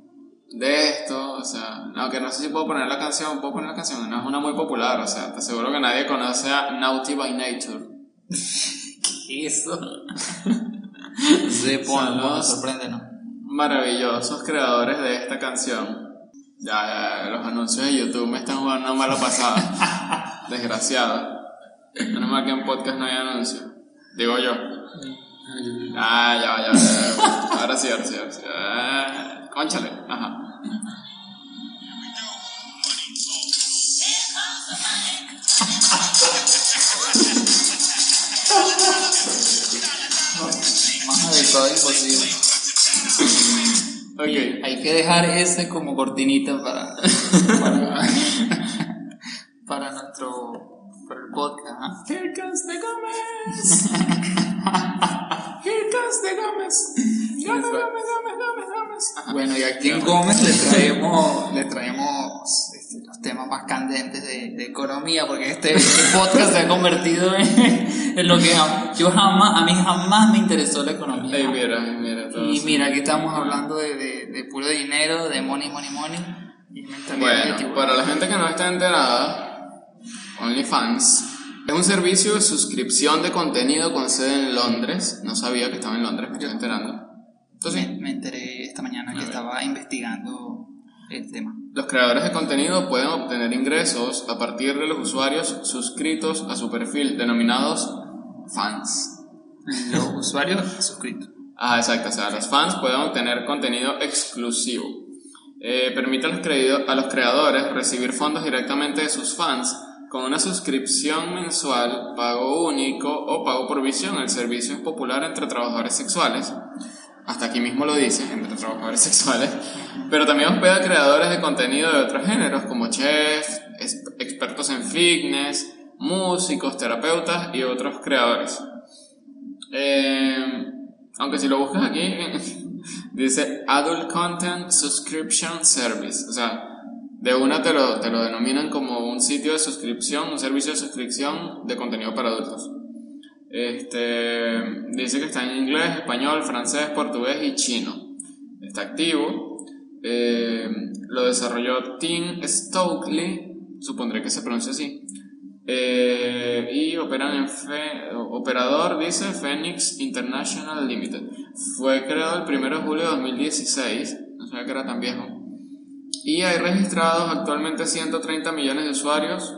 de esto, o sea, aunque no sé si puedo poner la canción, puedo poner la canción, no es una muy popular, o sea, te aseguro que nadie conoce a Naughty by Nature. ¿Qué es eso? Bueno, los- sorpréndenos. Maravillosos creadores de esta canción. Ya, ya, los anuncios de YouTube me están jugando una mala pasada. (laughs) Desgraciado. Menos mal que en podcast no hay anuncios. Digo yo. Ah, ya, ya, ya, ya. Ahora sí, ahora sí, ahora sí. Ah, Cónchale. Ajá. Adecuado imposible. Ok. Hay que dejar ese como cortinita para, para, (laughs) para nuestro para el podcast. Here comes the Gómez. Here comes the Gómez. Gómez, Gómez, Gómez, Gómez, Gómez. Bueno, y aquí en Gómez le traemos, le traemos temas más candentes de, de economía, porque este, este podcast se ha convertido en, en lo que yo jamás, a mí jamás me interesó la economía. Ey, mira, mira, y mira, aquí estamos hablando de, de, de puro dinero, de money, money, money. Y mentalidad Bueno, para la gente que no está enterada, OnlyFans es un servicio de suscripción de contenido con sede en Londres. No sabía que estaba en Londres, me estoy enterando. Entonces, me, me enteré esta mañana que estaba investigando el tema. Los creadores de contenido pueden obtener ingresos a partir de los usuarios suscritos a su perfil, denominados fans. Los (laughs) usuarios suscritos. Ah, exacto, o sea, los fans pueden obtener contenido exclusivo. Eh, permite a los, a los creadores recibir fondos directamente de sus fans con una suscripción mensual, pago único o pago por visión. El servicio es popular entre trabajadores sexuales. Hasta aquí mismo lo dice, entre trabajadores (laughs) sexuales. Pero también hospeda creadores de contenido de otros géneros como chefs, expertos en fitness, músicos, terapeutas y otros creadores. Eh, aunque si lo buscas aquí, (laughs) dice Adult Content Subscription Service. O sea, de una te lo, te lo denominan como un sitio de suscripción, un servicio de suscripción de contenido para adultos. Este, dice que está en inglés, español, francés, portugués y chino. Está activo. Eh, lo desarrolló Tim Stokely, supondré que se pronuncia así. Eh, y operan en Fe- operador, dice Phoenix International Limited. Fue creado el 1 de julio de 2016, no sabía que era tan viejo. Y hay registrados actualmente 130 millones de usuarios.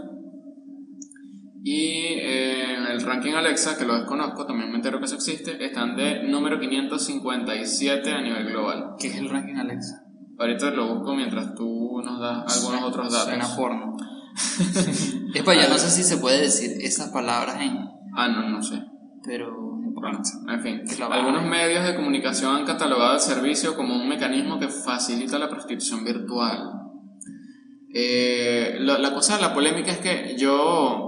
Y eh, en el ranking Alexa, que lo desconozco, también me entero que eso existe, están de número 557 a nivel global. ¿Qué es el ranking Alexa? Ahorita lo busco mientras tú nos das algunos otros datos. Suena porno. (laughs) Epa, yo no sé si se puede decir esas palabras en. Ah, no, no sé. Pero. Bueno, en fin, Es algunos medios de comunicación han catalogado el servicio como un mecanismo que facilita la prostitución virtual. Eh, la, la cosa, la polémica es que yo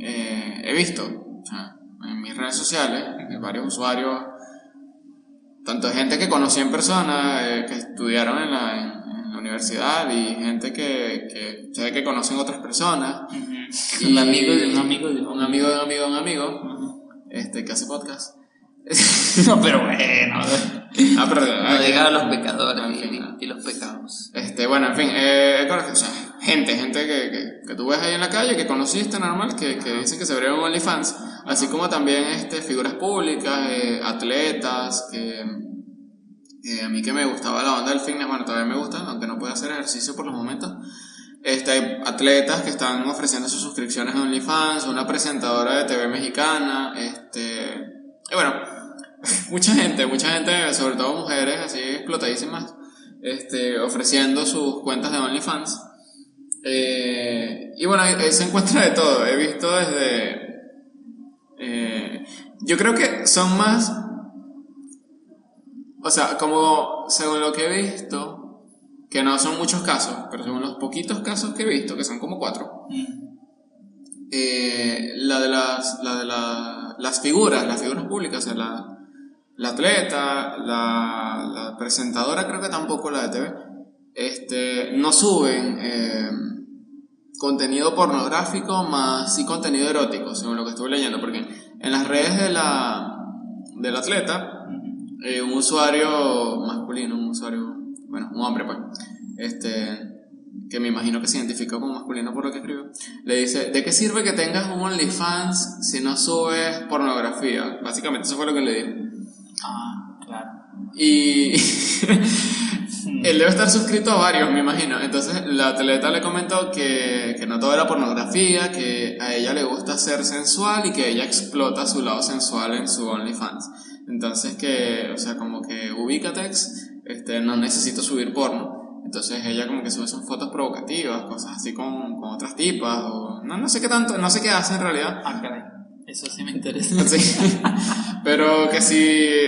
eh, he visto o sea, en mis redes sociales que varios usuarios, tanto gente que conocí en persona, eh, que estudiaron en la, en- en la universidad y gente que, que sé que conocen otras personas. Ujú. Y- Un amigo de un amigo de Un amigo de un amigo de un amigo Ujú. este, que hace podcast. (laughs) No, pero bueno. Ah, pero, No diga a los pecadores En y, y los pecados. Este, bueno, en fin, eh, o sea, gente, gente que, que, que tú ves ahí en la calle, que conociste normal, que, que dicen que se abrieron OnlyFans, así como también este, figuras públicas, eh, atletas, que eh, a mí que me gustaba la onda del fitness, bueno, todavía me gusta, aunque no puedo hacer ejercicio por los momentos. Este, hay atletas que están ofreciendo sus suscripciones a OnlyFans, una presentadora de TV mexicana, este, y bueno, (laughs) mucha gente, mucha gente, sobre todo mujeres así explotadísimas, este, ofreciendo sus cuentas de OnlyFans. Eh, y bueno, ahí, ahí se encuentra de todo. He visto desde... eh, yo creo que son más... O sea, como según lo que he visto, que no son muchos casos, pero según los poquitos casos que he visto, que son como cuatro, eh, la de las, la de la- las figuras, las figuras públicas, o sea, la, la atleta, la, la presentadora, creo que tampoco la de TV, este, no suben eh, contenido pornográfico más sí contenido erótico, según lo que estuve leyendo, porque en las redes de la, del atleta, eh, un usuario masculino, un usuario, bueno, un hombre pues, este, que me imagino que se identificó como masculino por lo que escribió, le dice, ¿de qué sirve que tengas un OnlyFans si no subes pornografía? Básicamente eso fue lo que le dijo. Ah, claro. Y (laughs) él debe estar suscrito a varios, me imagino. Entonces la atleta le comentó que, que no todo era pornografía, que a ella le gusta ser sensual y que ella explota su lado sensual en su OnlyFans. Entonces que, o sea, como que ubícatex, este, no necesito subir porno. Entonces ella como que sube sus fotos provocativas, cosas así con, con otras tipas, o no, no sé qué tanto, no sé qué hace en realidad. Ah. Eso sí me interesa. (laughs) Sí. Pero que si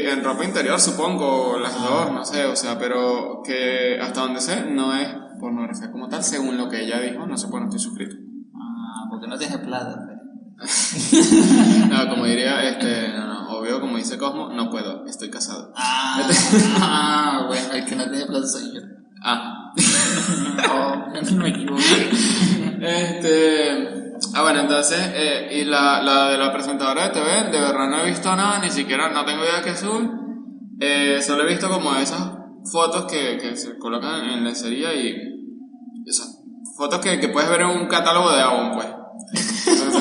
en ropa interior, supongo, las dos, no sé, o sea, pero que hasta donde sé, no es pornografía como tal, según lo que ella dijo, no sé, pues no estoy suscrito. Ah, porque no tienes plata. pero- (laughs) No, como diría, este, no, no, obvio, como dice Cosmo, no puedo, estoy casado. Ah, (laughs) ah, bueno, el que no tiene plata soy yo. Ah. No, me equivoqué. Este. Ah, bueno, entonces, eh, y la, la de la presentadora de TV, de verdad no he visto nada, ni siquiera, no tengo idea qué sube. Eh, solo he visto como esas fotos que, que se colocan en lencería y. Esas fotos que, que puedes ver en un catálogo de Avon, pues. (laughs)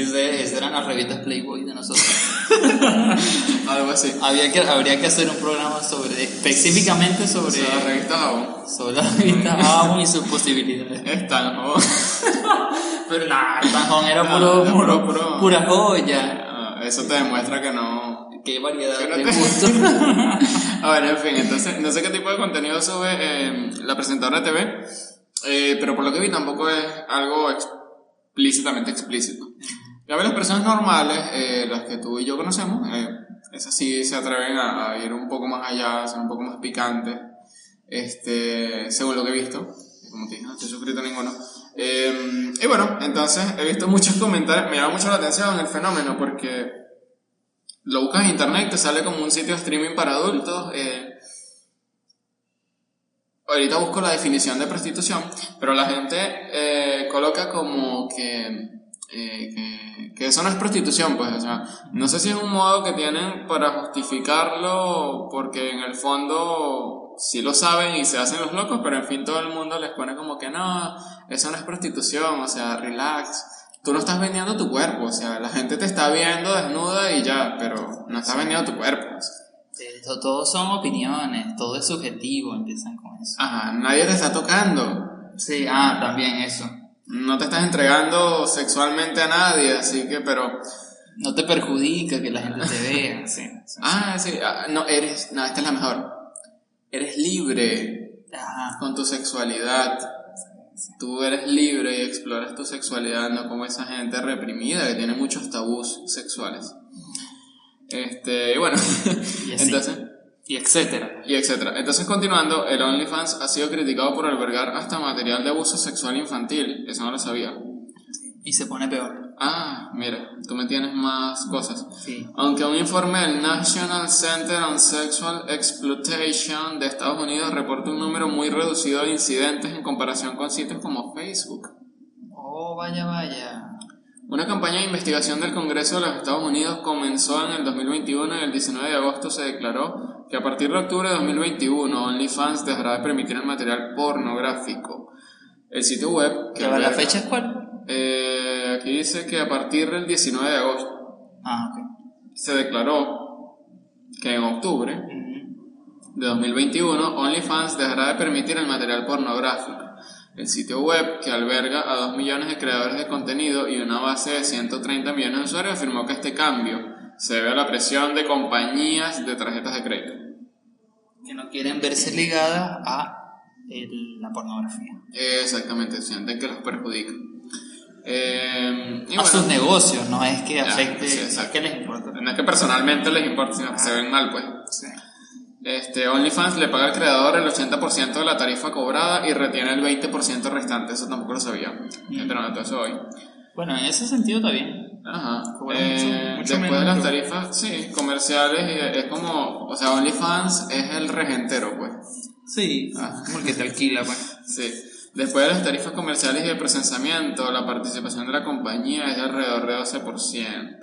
Dice, esas eran las revistas Playboy de nosotros. (laughs) algo así. Había que, habría que hacer un programa sobre, específicamente sobre, O sea, las revistas Avon. sobre la revista (laughs) Avon y sus posibilidades. ¿no? (laughs) Pero nada, el Tanjón era puro, era puro, puro- pura joya. Ah, Eso te demuestra que no. Qué variedad Que no de te- gusto. A ver, en fin, entonces no sé qué tipo de contenido sube eh, la presentadora de TV, eh, pero por lo que vi tampoco es algo explícitamente explícito. Ya ves, las personas normales, eh, las que tú y yo conocemos, eh, esas sí se atreven a, a ir un poco más allá, a ser un poco más picantes, este, según lo que he visto. Como te dije, no estoy suscrito a ninguno. Eh, y bueno, entonces he visto muchos (laughs) comentarios, me llama mucho la atención el fenómeno porque lo buscas en internet, te sale como un sitio de streaming para adultos. eh, ahorita busco la definición de prostitución, pero la gente eh, coloca como que, eh, que, que eso no es prostitución, pues, o sea, no sé si es un modo que tienen para justificarlo, porque en el fondo sí lo saben y se hacen los locos, pero en fin todo el mundo les pone como que no, eso no es prostitución, o sea, relax. tú no estás vendiendo tu cuerpo, o sea, la gente te está viendo desnuda y ya, pero no estás vendiendo tu cuerpo. Eh, to- Todo son opiniones, todo es subjetivo, empiezan con eso. Ajá, nadie te está tocando. Sí, ah, también eso. No te estás entregando sexualmente a nadie, así que, pero... No te perjudica que la gente te vea, (laughs) sí. sí. Ah, sí, ah, no, eres... No, esta es la mejor. Eres libre Ajá. con tu sexualidad. Tú eres libre y exploras tu sexualidad, no como esa gente reprimida que tiene muchos tabús sexuales. Este, y bueno, (laughs) Y entonces, Y etcétera. y etcétera. Entonces, continuando, el OnlyFans ha sido criticado por albergar hasta material de abuso sexual infantil. Eso no lo sabía. Y se pone peor. Ah, mira, tú me tienes más cosas. Sí. Aunque un informe del National Center on Sexual Exploitation de Estados Unidos reporta un número muy reducido de incidentes en comparación con sitios como Facebook. Oh, vaya, vaya. Una campaña de investigación del Congreso de los Estados Unidos comenzó en el 2021 y el 19 de agosto se declaró que a partir de octubre de 2021 OnlyFans dejará de permitir el material pornográfico. El sitio web que ¿Pero la fecha es cuál? Eh, aquí dice que a partir del 19 de agosto Ah, ok. se declaró que en octubre de 2021 OnlyFans dejará de permitir el material pornográfico. El sitio web, que alberga a 2 millones de creadores de contenido y una base de 130 millones de usuarios, afirmó que este cambio se debe a la presión de compañías de tarjetas de crédito. Que no quieren verse ligadas a el- la pornografía. Exactamente, sienten que los perjudica. Eh, y a bueno, sus negocios, no es que Ya, afecte. sí, no es que les importa. no es que personalmente les importa, sino que se ven mal, pues. Sí. Este, OnlyFans le paga al creador el 80% de la tarifa cobrada y retiene el 20% restante. Eso tampoco lo sabía. Mm. Pero no, eso hoy. Bueno, en ese sentido está bien. Ajá. Eh, mucho- mucho después de las tarifas, sí, comerciales, es como, o sea, OnlyFans es el regentero, pues. Sí. Ah. Como el que te alquila, pues. (laughs) Sí. Después de las tarifas comerciales y de procesamiento, la participación de la compañía es de alrededor de 12%.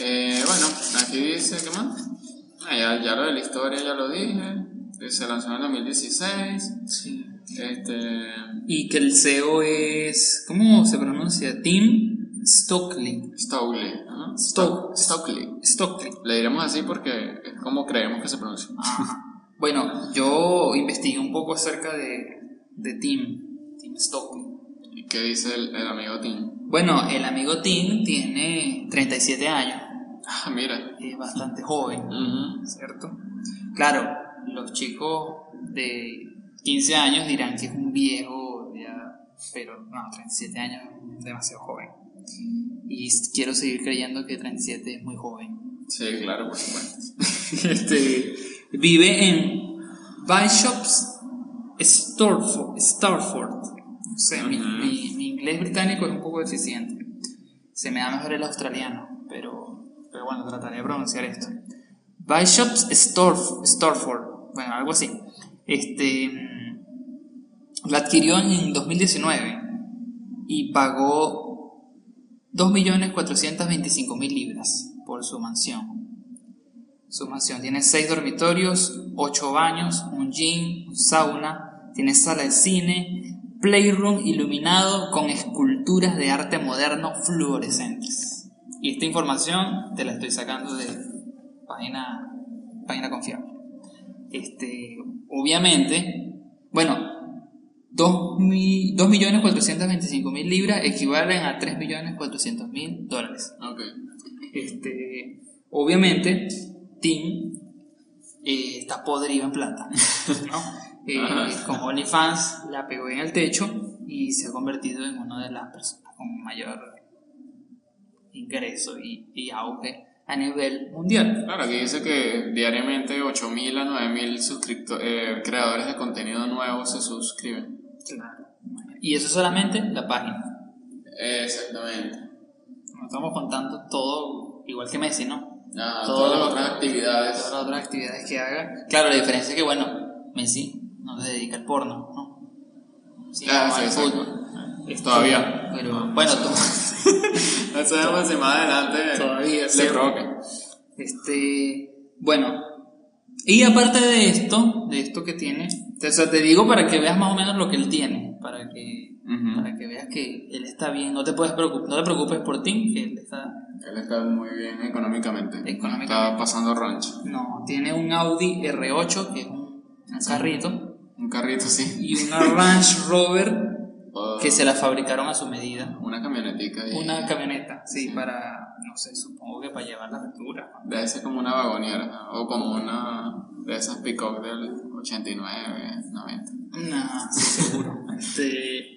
Eh, bueno, aquí dice, ¿qué más? Ah, ya, ya lo de la historia ya lo dije. Se lanzó en el 2016. Sí. Este. Y que el CEO es. ¿Cómo se pronuncia? Tim Stockley. Stokely. ajá. Stoke- Stokely. Stockley. Le diremos así porque es como creemos que se pronuncia. Ajá. Bueno, yo investigué un poco acerca de, de Tim. Tim Stockley. ¿Y ¿Qué dice el, el amigo Tim? Bueno, el amigo Tim tiene 37 años. Ah, mira. Es bastante joven. Ujú. ¿cierto? Claro, los chicos de 15 años dirán que es un viejo, ya, pero no, 37 años es demasiado joven. Y quiero seguir creyendo que 37 es muy joven. Sí, claro, por supuesto. (laughs) Este, vive en Bishops Stortford. Starford. No sé, mi, Ujú. mi- mi inglés británico es un poco deficiente. Se me da mejor el australiano, pero, pero bueno, trataré de pronunciar esto. Bishops Storf, Stortford, bueno, algo así. Este, mm, la adquirió en 2019 y pagó 2.425.000 libras por su mansión. Su mansión tiene 6 dormitorios, 8 baños, un gym, un sauna, tiene sala de cine, playroom iluminado con esculturas de arte moderno fluorescentes. Y esta información te la estoy sacando de página, página confiable. Este, obviamente, bueno, 2.425.000 libras equivalen a 3.400.000 dólares. Ok. Este, obviamente, Tim eh, está podrido en plata. ¿no? (laughs) Eh, con OnlyFans la pegó en el techo y se ha convertido en una de las personas con mayor ingreso y, y auge a nivel mundial. Claro, aquí dice que diariamente 8.000 a 9.000 suscripto- eh, creadores de contenido nuevo se suscriben. Claro. Y eso solamente la página. Exactamente. No estamos contando todo igual que Messi, ¿no? Ah, Todo- todas las otras actividades. Todas las otras actividades que haga. Claro, la diferencia es que, bueno, Messi no se dedica al porno, ¿no? Sí, Ah, no sí, al fútbol. Este, Todavía. Pero, bueno, to- (laughs) No sabemos si más adelante (laughs) Todavía, le este, bueno. Y aparte de esto, de esto que tiene, o sea, te digo para que veas más o menos lo que él tiene, para que Ujú. Para que veas que él está bien. No te, puedes no te preocupes por Tim, que él está... Él está muy bien económicamente. Económicamente. Está pasando rancho. No, tiene un Audi R8, que es un, un carrito, Un carrito, sí. y una Range Rover Que se la fabricaron a su medida. Una camionetica. Y Una camioneta, sí, para, no sé, supongo que para llevar la verdura. Debe ser como una vagoniera. ¿no? O como una de esas pick-up del 89, 90. No, sí, seguro. Este,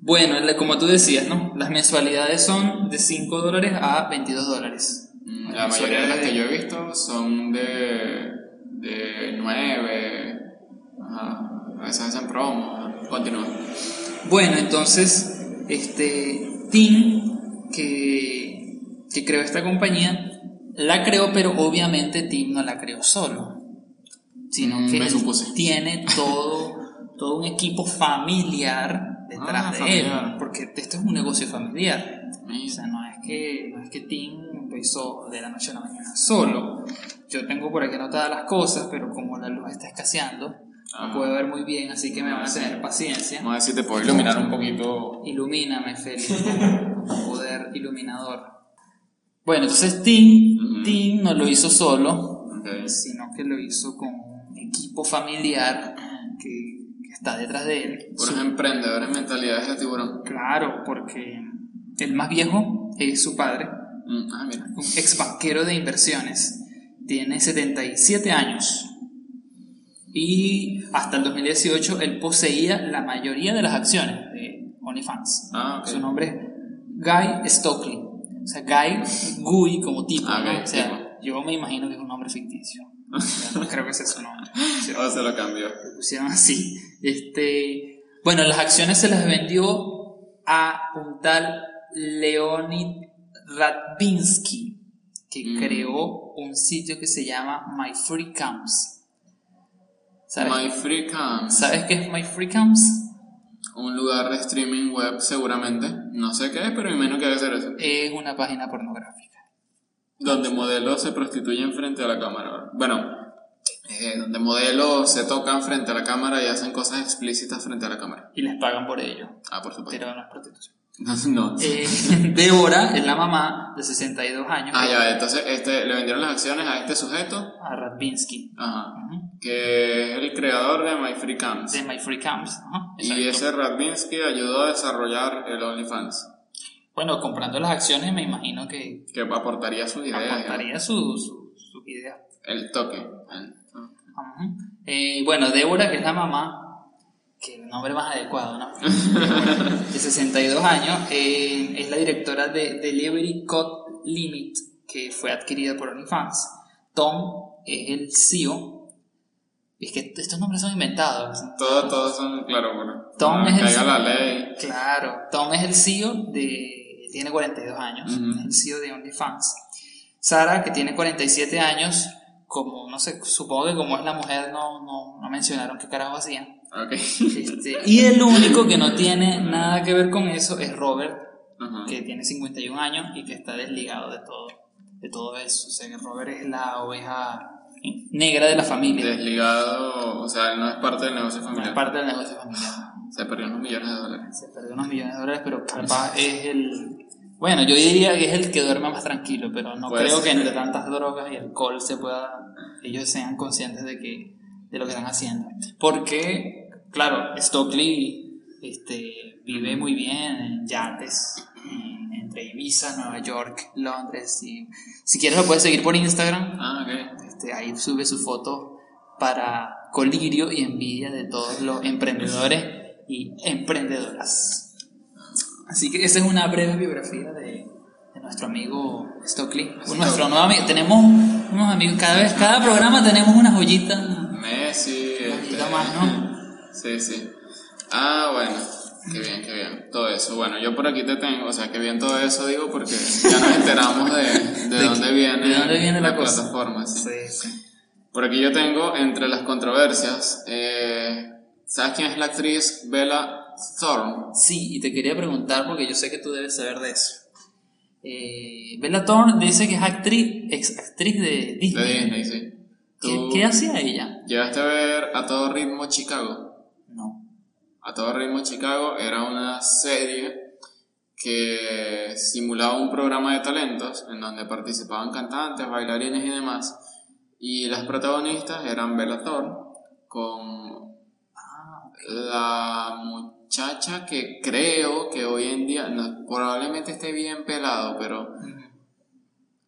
bueno, como tú decías, ¿no? Las mensualidades son de 5 dólares a 22 dólares. Mm, Las La mayoría de las que yo he visto son de, de 9. Ajá. A veces hacen promo. Continúa. Bueno, entonces, este, Tim, que, que creó esta compañía, la creó, pero obviamente Tim no la creó solo, sino Mm, que él tiene todo, todo un equipo familiar detrás Ah, de familiar. él, porque esto es un negocio familiar. O sea, no es que, no es que Tim empezó de la noche a la mañana solo. Yo tengo por aquí anotadas las cosas, pero como la luz está escaseando, Ah. no puedo ver muy bien, así que me van a tener paciencia. Vamos a ver si te puedo iluminar un poquito. Ilumíname, Félix, (laughs) poder iluminador. Bueno, entonces Tim. Tim no lo hizo solo, Ok. sino que lo hizo con un equipo familiar que, que está detrás de él. Su- emprendedores mentalidades de tiburón. claro, porque el más viejo es su padre, Mm, Ah, mira. un ex banquero de inversiones. Tiene 77 años. Y hasta el 2018 él poseía la mayoría de las acciones de OnlyFans. Ah. Su nombre es Guy Stockley. O sea, Guy, Guy como tipo. Ah, O sea, tipo. yo me imagino que es un nombre ficticio. O (laughs) sea, no creo que sea su nombre. O se lo cambió. lo pusieron así. Este, bueno, las acciones se las vendió a un tal Leonid Radvinsky, que Mm. creó un sitio que se llama My Free Camps. ¿Sabes, My Free Cams. ¿Sabes qué es My Free Camps? Un lugar de streaming web, seguramente. No sé qué es, pero me imagino que debe ser eso. Es una página pornográfica. Donde modelos se prostituyen frente a la cámara. Bueno, eh, donde modelos se tocan frente a la cámara y hacen cosas explícitas frente a la cámara. Y les pagan por ello. Ah, por supuesto. Pero no es prostitución. No. Eh, (laughs) Débora es la mamá de 62 años Ah, ya, entonces este, le vendieron las acciones a este sujeto, a Radvinsky. ajá, que es el creador de My Free Cams. De My Free Camps. ajá, Y ese Radvinsky ayudó a desarrollar el OnlyFans, Bueno, comprando las acciones me imagino que que aportaría sus ideas. aportaría su, su, su idea. El toque. el-. Eh, bueno, Débora, que es la mamá, que el nombre más adecuado, ¿no? (laughs) de 62 años, eh, es la directora de Delivery Code Limit, que fue adquirida por OnlyFans. Tom es el CEO. Es que estos nombres son inventados. Todos, todos son, claro, bueno. Tom es el- caiga la ley. Claro, Tom es el CEO de. Tiene 42 años, es el CEO de OnlyFans. Sara, que tiene 47 años, como, no sé, supongo que como es la mujer, no, no, no mencionaron qué carajo hacía. Ok. Este, y el único que no tiene nada que ver con eso es Robert, Ajá. que tiene 51 años y que está desligado de todo, de todo eso. O sea que Robert es la oveja negra de la familia. Desligado, o sea, no es parte del negocio No es familiar. parte del negocio familiar. Se perdió unos millones de dólares. Se perdió unos millones de dólares, pero capaz es el. Bueno, yo diría que es el que duerme más tranquilo, pero no creo que entre tantas drogas y alcohol se pueda. Ellos sean conscientes de que de lo que están haciendo. Porque, claro, Stockley este, vive muy bien en yates entre Ibiza, Nueva York, Londres. Y si quieres lo puedes seguir por Instagram. Ah, ok. Este, ahí sube su foto para colirio y envidia de todos los emprendedores y emprendedoras. Así que esa es una breve biografía de, de nuestro amigo Stockley. Nuestro nuevo amigo. Tenemos unos amigos, cada vez, cada programa tenemos una joyita, una Messi. joyita este, más, ¿no? Sí, sí. Ah, bueno. Qué bien, qué bien. Todo eso. Bueno, yo por aquí te tengo. O sea, qué bien todo eso, digo, porque ya nos enteramos de, de, (laughs) De dónde viene, de dónde viene la cosa. plataforma. Sí. Sí, sí. Por aquí yo tengo, entre las controversias, eh, ¿sabes quién es la actriz Bella Thorne? Sí, y te quería preguntar porque yo sé que tú debes saber de eso. Eh, Bella Thorne dice que es actriz, ex actriz de De Disney. Disney, sí. ¿Qué, ¿Tú qué hacía ella? ¿Llegaste a ver a todo ritmo Chicago? No. A todo ritmo Chicago era una serie que simulaba un programa de talentos en donde participaban cantantes, bailarines y demás. Y las protagonistas eran Bella Thorne con Ah, ok. la muchacha que creo que hoy en día, no, probablemente esté bien pelado, pero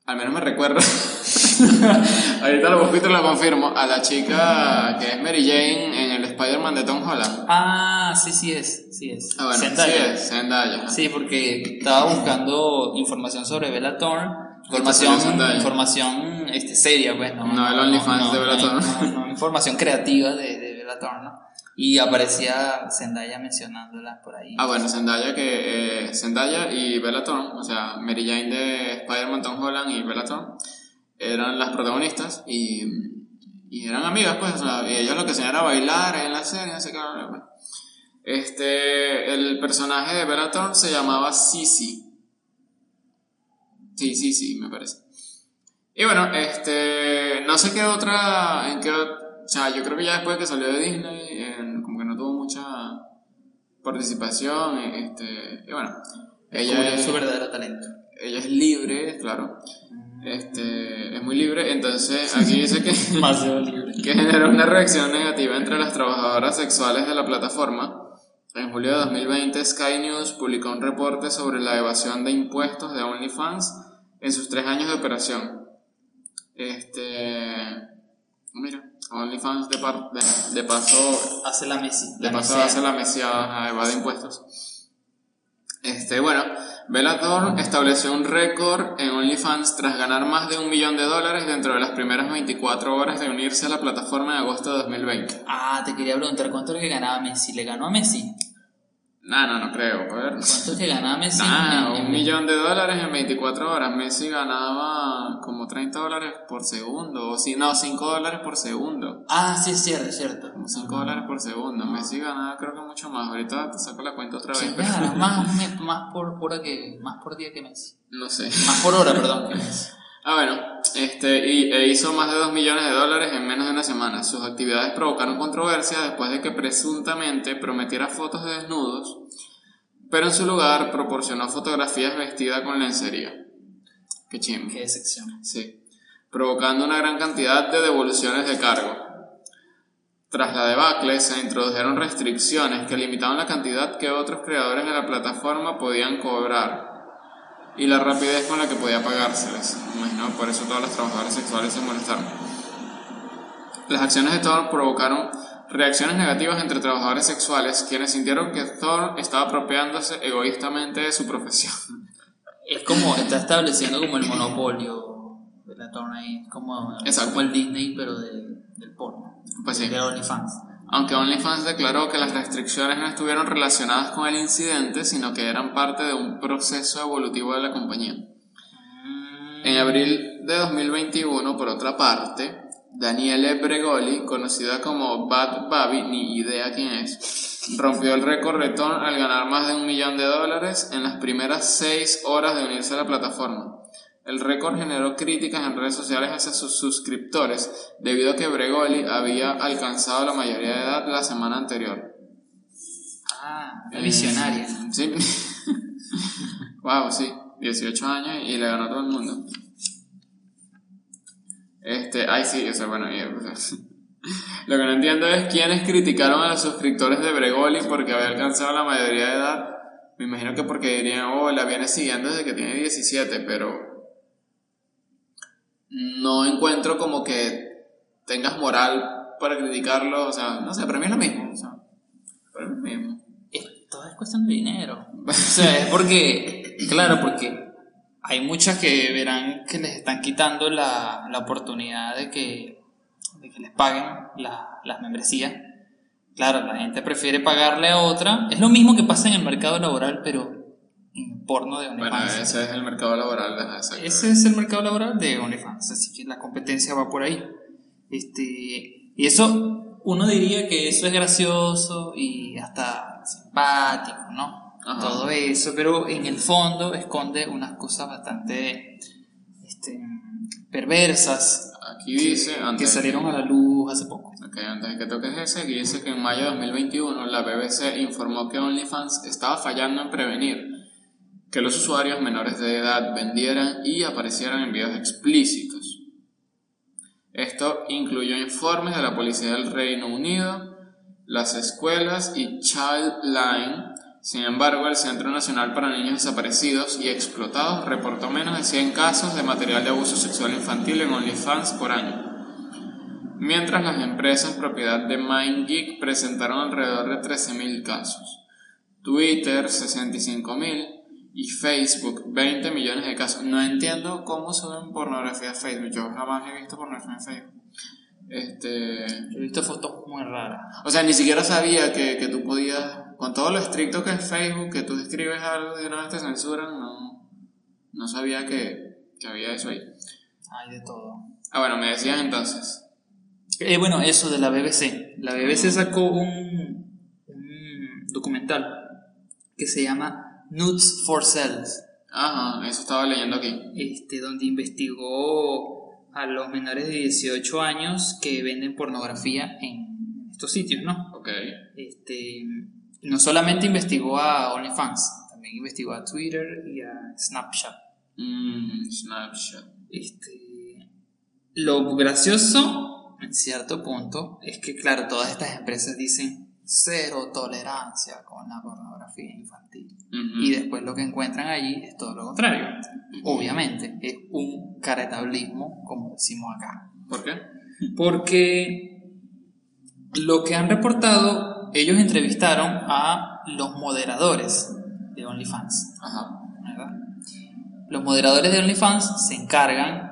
al menos me recuerda. (laughs) Ahorita lo busco y te lo confirmo. A la chica que es Mary Jane en el Spider-Man de Tom Holland. Ah, sí, sí es, sí es. Ah, bueno, Zendaya. sí es, Zendaya. Sí, porque estaba buscando información sobre Bella Thorne, información, información este, seria, pues, ¿no? No, el OnlyFans de Bella no, Thorne. no, no, información creativa de, de Bella Thorne, ¿no? Y aparecía Zendaya mencionándola por ahí. Ah, bueno, Zendaya, que, eh, Zendaya y Bella Thorne, o sea, Mary Jane de Spider-Man, Tom Holland y Bella Thorne, eran las protagonistas y, y eran amigas, pues, y ellas lo que hacían era bailar en la serie, así que, bueno. Este, el personaje de Bella Thorne se llamaba Sissy. Sí, sí, sí, me parece. Y bueno, este, no sé qué otra, en qué, o sea, yo creo que ya después que salió de Disney, en- como que no tuvo mucha participación, este, y bueno, ella es, su verdadero talento. ella es libre, claro, este, es muy libre, entonces aquí (laughs) dice que, que generó una reacción negativa entre las trabajadoras sexuales de la plataforma. En julio de 2020, Sky News publicó un reporte sobre la evasión de impuestos de OnlyFans en sus tres años de operación. Este. Mira, OnlyFans de, par- de, de paso Hace la Messi. de la paso mesea. hace la mesiada a evade impuestos. Este, bueno, Bella Thorne estableció un récord en OnlyFans tras ganar más de un millón de dólares dentro de las primeras 24 horas de unirse a la plataforma en agosto de 2020. Ah, te quería preguntar, ¿cuánto es que ganaba Messi? ¿Le ganó a Messi? Nah, no, no creo, a ver. ¿Cuánto que ganaba Messi? Nah, en- en- un millón de dólares en 24 horas. Messi ganaba como 30 dólares por segundo, o si no, 5 dólares por segundo. Ah, sí, es cierto, es cierto. Como 5 dólares por segundo. Messi ganaba creo que mucho más. Ahorita te saco la cuenta otra vez. ¿Quién pero- (laughs) más, más por hora que más por día que Messi? No sé. Más por hora, perdón, que (laughs) Messi. Ah, bueno, este, y, e hizo más de 2 millones de dólares en menos de una semana. Sus actividades provocaron controversia después de que presuntamente prometiera fotos de desnudos, pero en su lugar proporcionó fotografías vestida con lencería. Qué chimbo. Qué decepción. Sí. Provocando una gran cantidad de devoluciones de cargo. Tras la debacle, se introdujeron restricciones que limitaban la cantidad que otros creadores de la plataforma podían cobrar y la rapidez con la que podía pagárseles. Me Imagino por eso todos los trabajadores sexuales se molestaron. Las acciones de Thor provocaron reacciones negativas entre trabajadores sexuales, quienes sintieron que Thor estaba apropiándose egoístamente de su profesión. Es como, está estableciendo como el monopolio de la torna ahí. Como, Exacto. como el Disney, pero de, del porno. Pues sí. De OnlyFans. Aunque OnlyFans declaró que las restricciones no estuvieron relacionadas con el incidente, sino que eran parte de un proceso evolutivo de la compañía. En abril de 2021, por otra parte, Daniele Bregoli, conocida como Bad Baby, ni idea quién es, rompió el récord Thorne al ganar más de un millón de dólares en las primeras seis horas de unirse a la plataforma. El récord generó críticas en redes sociales hacia sus suscriptores, debido a que Bregoli había alcanzado la mayoría de edad la semana anterior. Ah, una visionaria. Eh, Sí. (laughs) wow, sí. 18 años y le ganó a todo el mundo. Este, ay, sí, o sea, bueno, y, (laughs) lo que no entiendo es quiénes criticaron a los suscriptores de Bregoli porque había alcanzado la mayoría de edad. Me imagino que porque dirían, oh, la viene siguiendo desde que tiene 17, pero no encuentro como que tengas moral para criticarlo, o sea, no sé, para mí es lo mismo, o sea, para mí es lo mismo. Es- todo es cuestión de dinero. (laughs) O sea, es porque, claro, porque hay muchas que verán que les están quitando la, la oportunidad de que, de que les paguen la- las membresías. Claro, la gente prefiere pagarle a otra. Es lo mismo que pasa en el mercado laboral, pero porno de Bueno, OnlyFans. ese es el mercado laboral. Ese es el mercado laboral de OnlyFans, así que la competencia va por ahí. Este, y eso, uno diría que eso es gracioso y hasta simpático, ¿no? Ajá. Todo eso, pero en el fondo esconde unas cosas bastante este, perversas Aquí dice, que antes, salieron a la luz hace poco. ok, antes de que toques ese, aquí dice que en mayo de 2021 la BBC informó que OnlyFans estaba fallando en prevenir que los usuarios menores de edad vendieran y aparecieran en videos explícitos. Esto incluyó informes de la Policía del Reino Unido, las escuelas y Childline. Sin embargo, el Centro Nacional para Niños Desaparecidos y Explotados reportó menos de 100 casos de material de abuso sexual infantil en OnlyFans por año. Mientras las empresas propiedad de MindGeek presentaron alrededor de 13.000 casos. Twitter 65.000 y Facebook 20 millones de casos. No entiendo cómo suben pornografía a Facebook. Yo jamás he visto pornografía en Facebook. Este... He visto fotos muy raras. O sea, ni siquiera sabía que, que tú podías, con todo lo estricto que es Facebook, que tú escribes algo y una vez te censuran, no, no sabía que, que había eso ahí. Hay de todo. Ah, bueno, me decías entonces. Eh, bueno, eso de la BBC. La BBC sacó un, un documental que se llama Nudes for Cells, Ajá, eso estaba leyendo aquí. este, donde investigó a los menores de 18 años que venden pornografía en estos sitios, ¿no? Ok. Este, no solamente investigó a OnlyFans, también investigó a Twitter y a Snapchat. Mm, Snapchat. Este, lo gracioso, en cierto punto, es que, claro, todas estas empresas dicen cero tolerancia con la pornografía infantil. Y después lo que encuentran allí es todo lo contrario. Obviamente, es un caretablismo, como decimos acá. ¿Por qué? Porque lo que han reportado, ellos entrevistaron a los moderadores de OnlyFans. Ajá. ¿verdad? Los moderadores de OnlyFans se encargan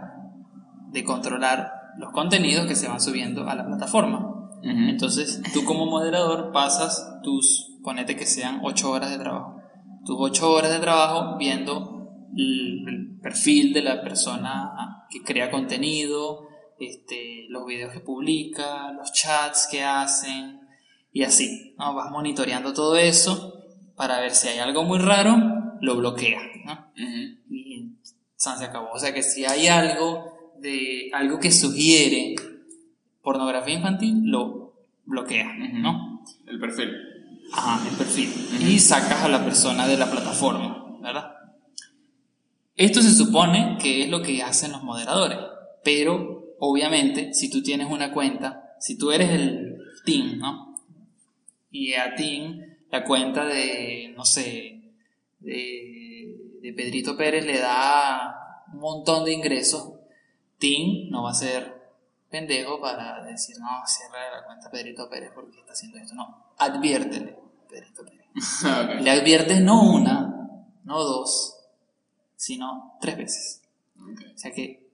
de controlar los contenidos que se van subiendo a la plataforma. Entonces, tú como moderador pasas tus, ponete que sean 8 horas de trabajo, tus 8 horas de trabajo viendo el, el perfil de la persona que crea contenido, este, los videos que publica, los chats que hacen y así, ¿no? Vas monitoreando todo eso para ver si hay algo muy raro, lo bloquea, y se acabó. O sea que si hay algo de algo que sugiere pornografía infantil, lo bloquea. ¿no? El perfil. Ajá, el perfil. Y sacas a la persona de la plataforma, ¿verdad? Esto se supone que es lo que hacen los moderadores, pero obviamente si tú tienes una cuenta, si tú eres el team, ¿no? Y a team la cuenta de, no sé, de, de Pedrito Pérez le da un montón de ingresos, team no va a ser pendejo para decir, no, cierra la cuenta Pedrito Pérez porque está haciendo esto, no, adviértele, Pedrito Pérez. (laughs) Ok. Le adviertes no una, no dos, sino tres veces. Ok. O sea que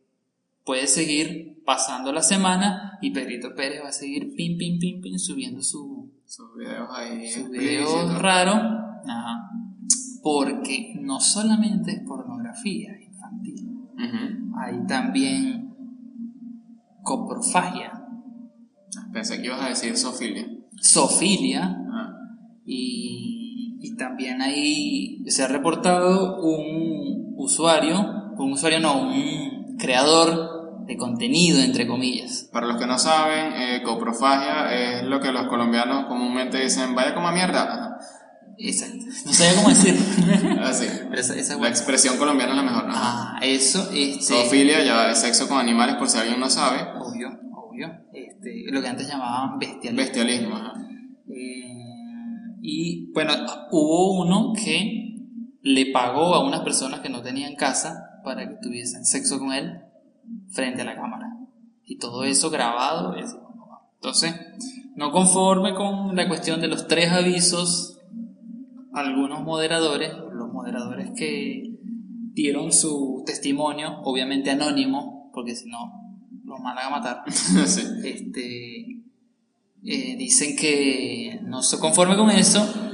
puedes seguir pasando la semana y Pedrito Pérez va a seguir pim, pim, pim, pim, subiendo su, Sus videos ahí. su explícitos. video raro. Ajá. Porque no solamente es pornografía infantil, Ujú. hay también coprofagia, Pensé que ibas a decir Sofilia. zoofilia, Ah. y, y también hay, se ha reportado un usuario, un usuario no, un creador de contenido, entre comillas. Para los que no saben, eh, coprofagia es lo que los colombianos comúnmente dicen, vaya como mierda. Exacto. No sabía cómo decirlo. (laughs) Así. Pero esa, esa La expresión colombiana es la mejor, ¿no? Ah, eso, este. Zoofilia ya es sexo con animales, por si alguien no sabe. Obvio, obvio. Este, lo que antes llamaban bestialismo. Bestialismo, ajá. Eh, y bueno, hubo uno que le pagó a unas personas que no tenían casa para que tuviesen sexo con él frente a la cámara. Y todo eso grabado. es- Entonces, no conforme con la cuestión de los tres avisos, algunos moderadores, los moderadores que dieron su testimonio, obviamente anónimo, porque si no los van a matar (laughs) sí. este, eh, dicen que no se conforme con eso.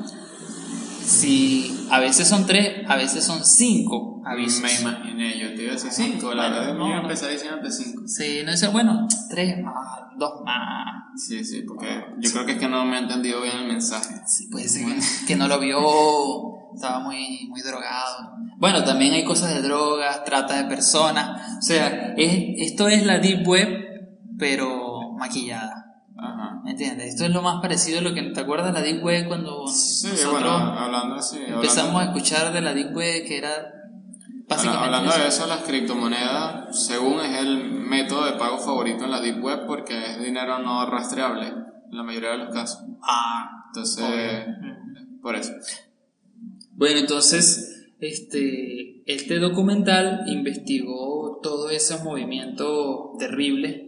Si a veces son tres, a veces son cinco avisos. Me imaginé, yo te iba a decir cinco, la Bueno, verdad no, no. empezar diciendo cinco. Sí, no dice, bueno, tres más, dos más. Sí, sí, porque yo creo que es que no me ha entendido bien el mensaje. Sí, puede ser que, que no lo vio, estaba muy, muy drogado. Bueno, también hay cosas de drogas, trata de personas. O sea, es, esto es la Deep Web, pero maquillada. Ajá. ¿Me entiendes? Esto es lo más parecido a lo que te acuerdas de la Deep Web cuando Sí, nosotros bueno, hablando así. empezamos hablando, a escuchar de la Deep Web que era básicamente hablando eso. de eso, las criptomonedas, según es el método de pago favorito en la Deep Web porque es dinero no rastreable en la mayoría de los casos. Ah, Entonces, obvio. por eso. Bueno, entonces, este, este documental investigó todos esos movimientos terribles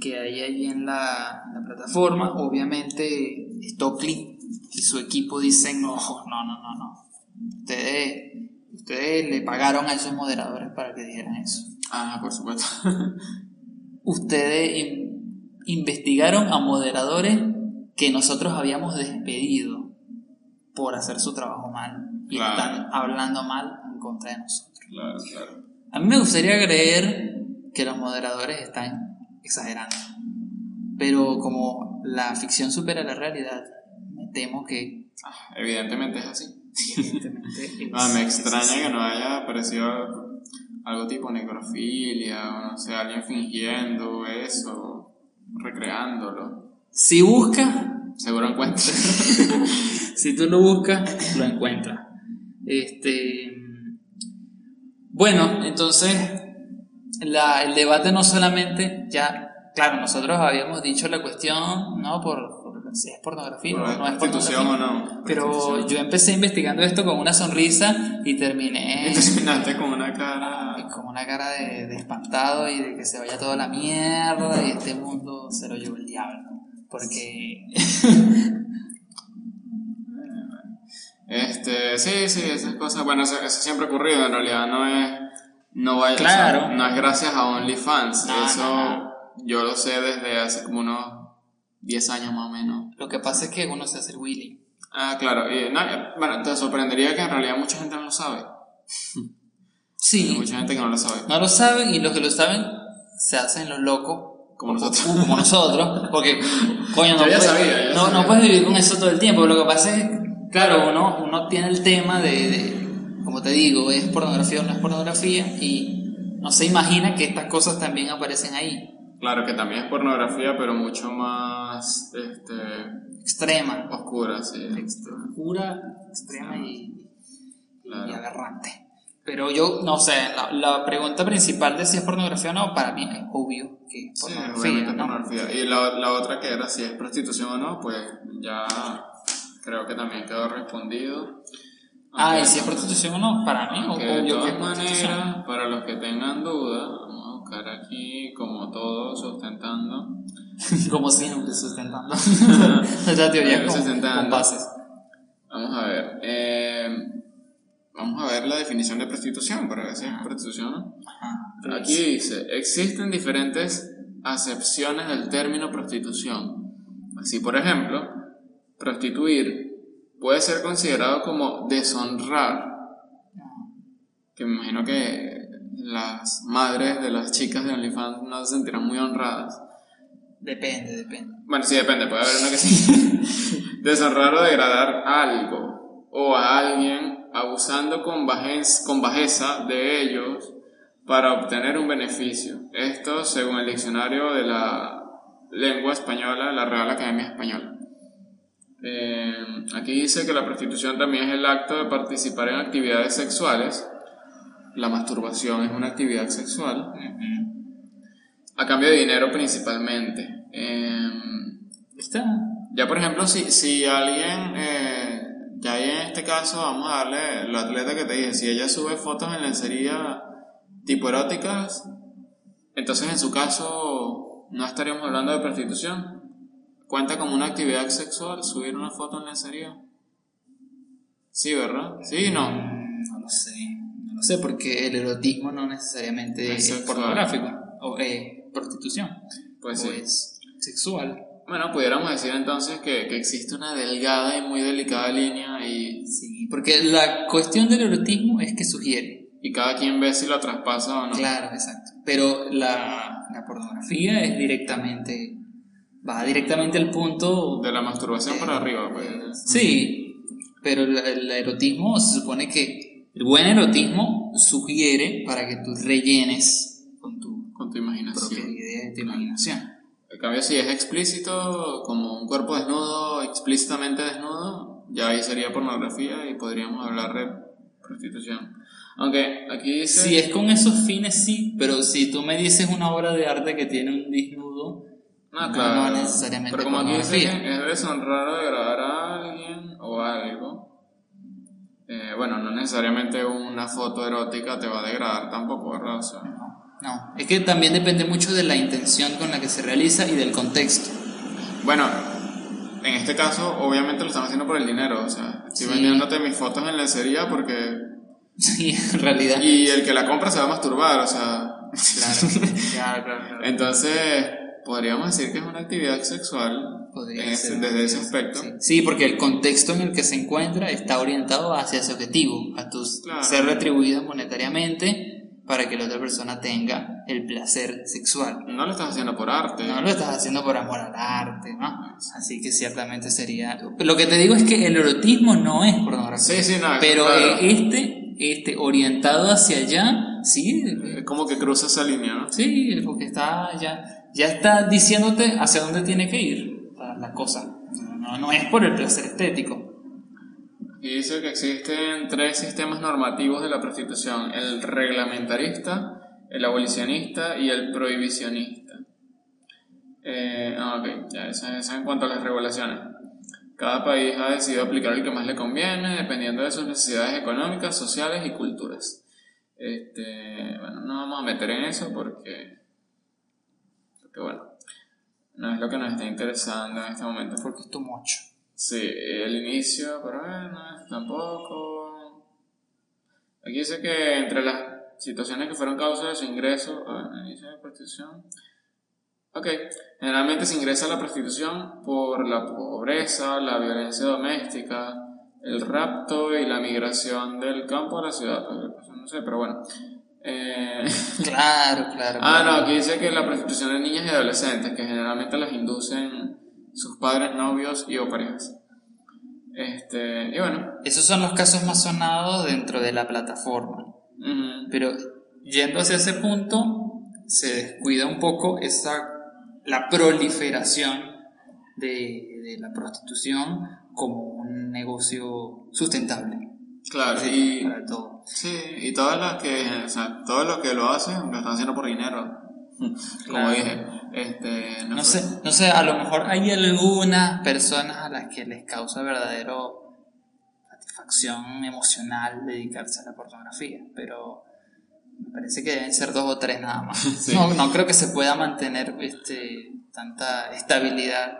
que hay ahí en la, la plataforma. Obviamente, Stockley y su equipo dicen, no, no, no, no, no. Ustedes, ustedes le pagaron a esos moderadores para que dijeran eso. Ah, por supuesto. (laughs) Ustedes in- investigaron a moderadores que nosotros habíamos despedido por hacer su trabajo mal y Claro. están hablando mal en contra de nosotros. claro, claro. A mí me gustaría creer que los moderadores están exagerando, pero como la ficción supera la realidad, me temo que Ah, evidentemente es así. evidentemente (laughs) es- Ah, me extraña que no haya aparecido algo tipo necrofilia, o no sé, alguien fingiendo eso, recreándolo. Si buscas, Seguro encuentro. (laughs) si tú lo buscas, lo encuentras. Este, bueno, entonces la- el debate no solamente ya, claro, nosotros habíamos dicho la cuestión, ¿no? Por, por si es pornografía o no es pornografía. o no. Pero yo empecé investigando esto con una sonrisa y terminé Y (laughs) terminaste con una cara. con una cara de, de espantado y de que se vaya toda la mierda y este mundo se lo llevó el diablo. Porque (laughs) Este, sí, sí, esas cosas. Bueno, eso, eso siempre ha ocurrido, en realidad no es. No vaya, o Claro. sea, no es gracias a OnlyFans. No, eso no, no. yo lo sé desde hace como unos 10 años más o menos. lo que pasa es que uno se hace el Willy. Ah, claro. Y, no, bueno, te sorprendería que en realidad mucha gente no lo sabe. Hay Sí, mucha gente que no lo sabe. no lo saben y los que lo saben se hacen los locos. Como nosotros. Como nosotros, porque, coño, (laughs) no, puedes, sabía, no, no puedes vivir con eso todo el tiempo. Lo que pasa es, claro, uno, uno tiene el tema de, de, como te digo, es pornografía o no es pornografía y no se imagina que estas cosas también aparecen ahí. Claro que también es pornografía, pero mucho más este, Extrema. oscura, sí. Oscura, extrema y, Claro. y aberrante. Pero yo, no sé, la, la pregunta principal de si es pornografía o no, para mí es obvio que es Sí, pornografía. es ¿no? pornografía. Y la, la otra que era si es prostitución o no, pues ya creo que también quedó respondido. Ah, Aunque- y si es prostitución o no, para mí, aunque de obvio todas maneras, para los que tengan dudas, vamos a buscar aquí como todo sustentando. (laughs) Como siempre, sustentando. (laughs) Nuestra teoría con, Sustentando. con bases. Vamos a ver. eh, vamos a ver la definición de prostitución para ver si es prostitución o no. Ajá. Aquí dice, existen diferentes acepciones del término prostitución. Así, por ejemplo, prostituir puede ser considerado como deshonrar, que me imagino que las madres de las chicas de OnlyFans no se sentirán muy honradas. Depende, depende. Bueno, sí, depende, puede haber una que sí. (laughs) Deshonrar o degradar algo o a alguien abusando con, bajez- con bajeza de ellos para obtener un beneficio. Esto según el diccionario de la lengua española, la Real Academia Española. Eh, aquí dice que la prostitución también es el acto de participar en actividades sexuales. La masturbación es una actividad sexual a cambio de dinero principalmente. Eh, ¿Está? ya por ejemplo, si, si alguien, eh, ya ahí en este caso vamos a darle la atleta que te dije, si ella sube fotos en lencería tipo eróticas, entonces en su caso no estaríamos hablando de prostitución. ¿Cuenta como una actividad sexual subir una foto en lencería? Sí, ¿verdad? Sí, no. No lo sé. No lo sé, porque el erotismo no necesariamente Es pornográfico. O eh, prostitución. Pues o sí. es sexual. Bueno, pudiéramos decir entonces que, que existe una delgada y muy delicada línea y, Sí, porque la cuestión del erotismo es que sugiere. y cada quien ve si la traspasa o no. Claro, exacto. Pero la, la pornografía es directamente. Va directamente al punto. De la masturbación para arriba, pues. Sí, pero el, el erotismo se supone que. El buen erotismo sugiere para que tú rellenes con tu Con tu imaginación. idea y tu imaginación. En cambio, si es explícito, como un cuerpo desnudo, explícitamente desnudo, ya ahí sería pornografía y podríamos hablar de prostitución. Aunque aquí dice... Si es con esos fines, sí, pero si tú me dices una obra de arte que tiene un desnudo, No, no, claro. no necesariamente Pero como aquí dice pornografía. que es deshonrar o degradar a alguien o algo. eh, bueno, no necesariamente una foto erótica te va a degradar tampoco, ¿verdad? O sea, No, es que también depende mucho de la intención con la que se realiza y del contexto. bueno, en este caso, obviamente lo están haciendo por el dinero. O sea, estoy Sí. vendiéndote mis fotos en lencería porque. (laughs) Sí, en realidad. Y el que la compra se va a masturbar, o sea. Claro, (laughs) claro, claro, claro. Entonces, podríamos decir que es una actividad sexual Podría en ese- ser. desde ese aspecto. Sí. Sí, porque el contexto en el que se encuentra está orientado hacia ese objetivo, a tu Claro. ser retribuido monetariamente para que la otra persona tenga el placer sexual. No lo estás haciendo por arte. No lo estás haciendo por amor al arte, ¿no? Así que ciertamente sería... Lo que te digo es que el erotismo no es pornografía. Sí, sí, no, Pero claro. eh, este, este, orientado hacia allá, sí, Es como que cruza esa línea, ¿no? Sí, porque está ya, ya está diciéndote hacia dónde tiene que ir la, la cosa. No, no es por el placer estético. Y dice que existen tres sistemas normativos de la prostitución, el reglamentarista, el abolicionista y el prohibicionista. Eh, ah, ok, ya, eso, eso en cuanto a las regulaciones. Cada país ha decidido aplicar el que más le conviene, dependiendo de sus necesidades económicas, sociales y culturas. Este, bueno, no vamos a meter en eso porque, porque bueno, no es lo que nos está interesando en este momento. Porque es tu mocho. Sí, el inicio, pero bueno, tampoco. Aquí dice que entre las situaciones que fueron causa de su ingreso, ah, inicio de prostitución. Ok, generalmente se ingresa a la prostitución por la pobreza, la violencia doméstica, el rapto y la migración del campo a la ciudad. Pues, No sé, pero bueno. Eh, (laughs) Claro, claro. Ah, no, aquí dice que la prostitución de niñas y adolescentes, que generalmente las inducen sus padres, novios y o parejas. Este, y bueno, Esos son los casos más sonados dentro de la plataforma. Pero yendo hacia ese punto, se descuida un poco esa, la proliferación de, de la prostitución como un negocio sustentable. claro, y, para todo. sí, y todas las que, o sea, todos los que lo hacen, lo están haciendo por dinero. (laughs) Como Claro. dije, este, no, No fue- sé, no sé, a lo mejor hay algunas personas a las que les causa verdadero satisfacción emocional dedicarse a la pornografía, pero me parece que deben ser dos o tres nada más. (laughs) Sí. No, no creo que se pueda mantener este, tanta estabilidad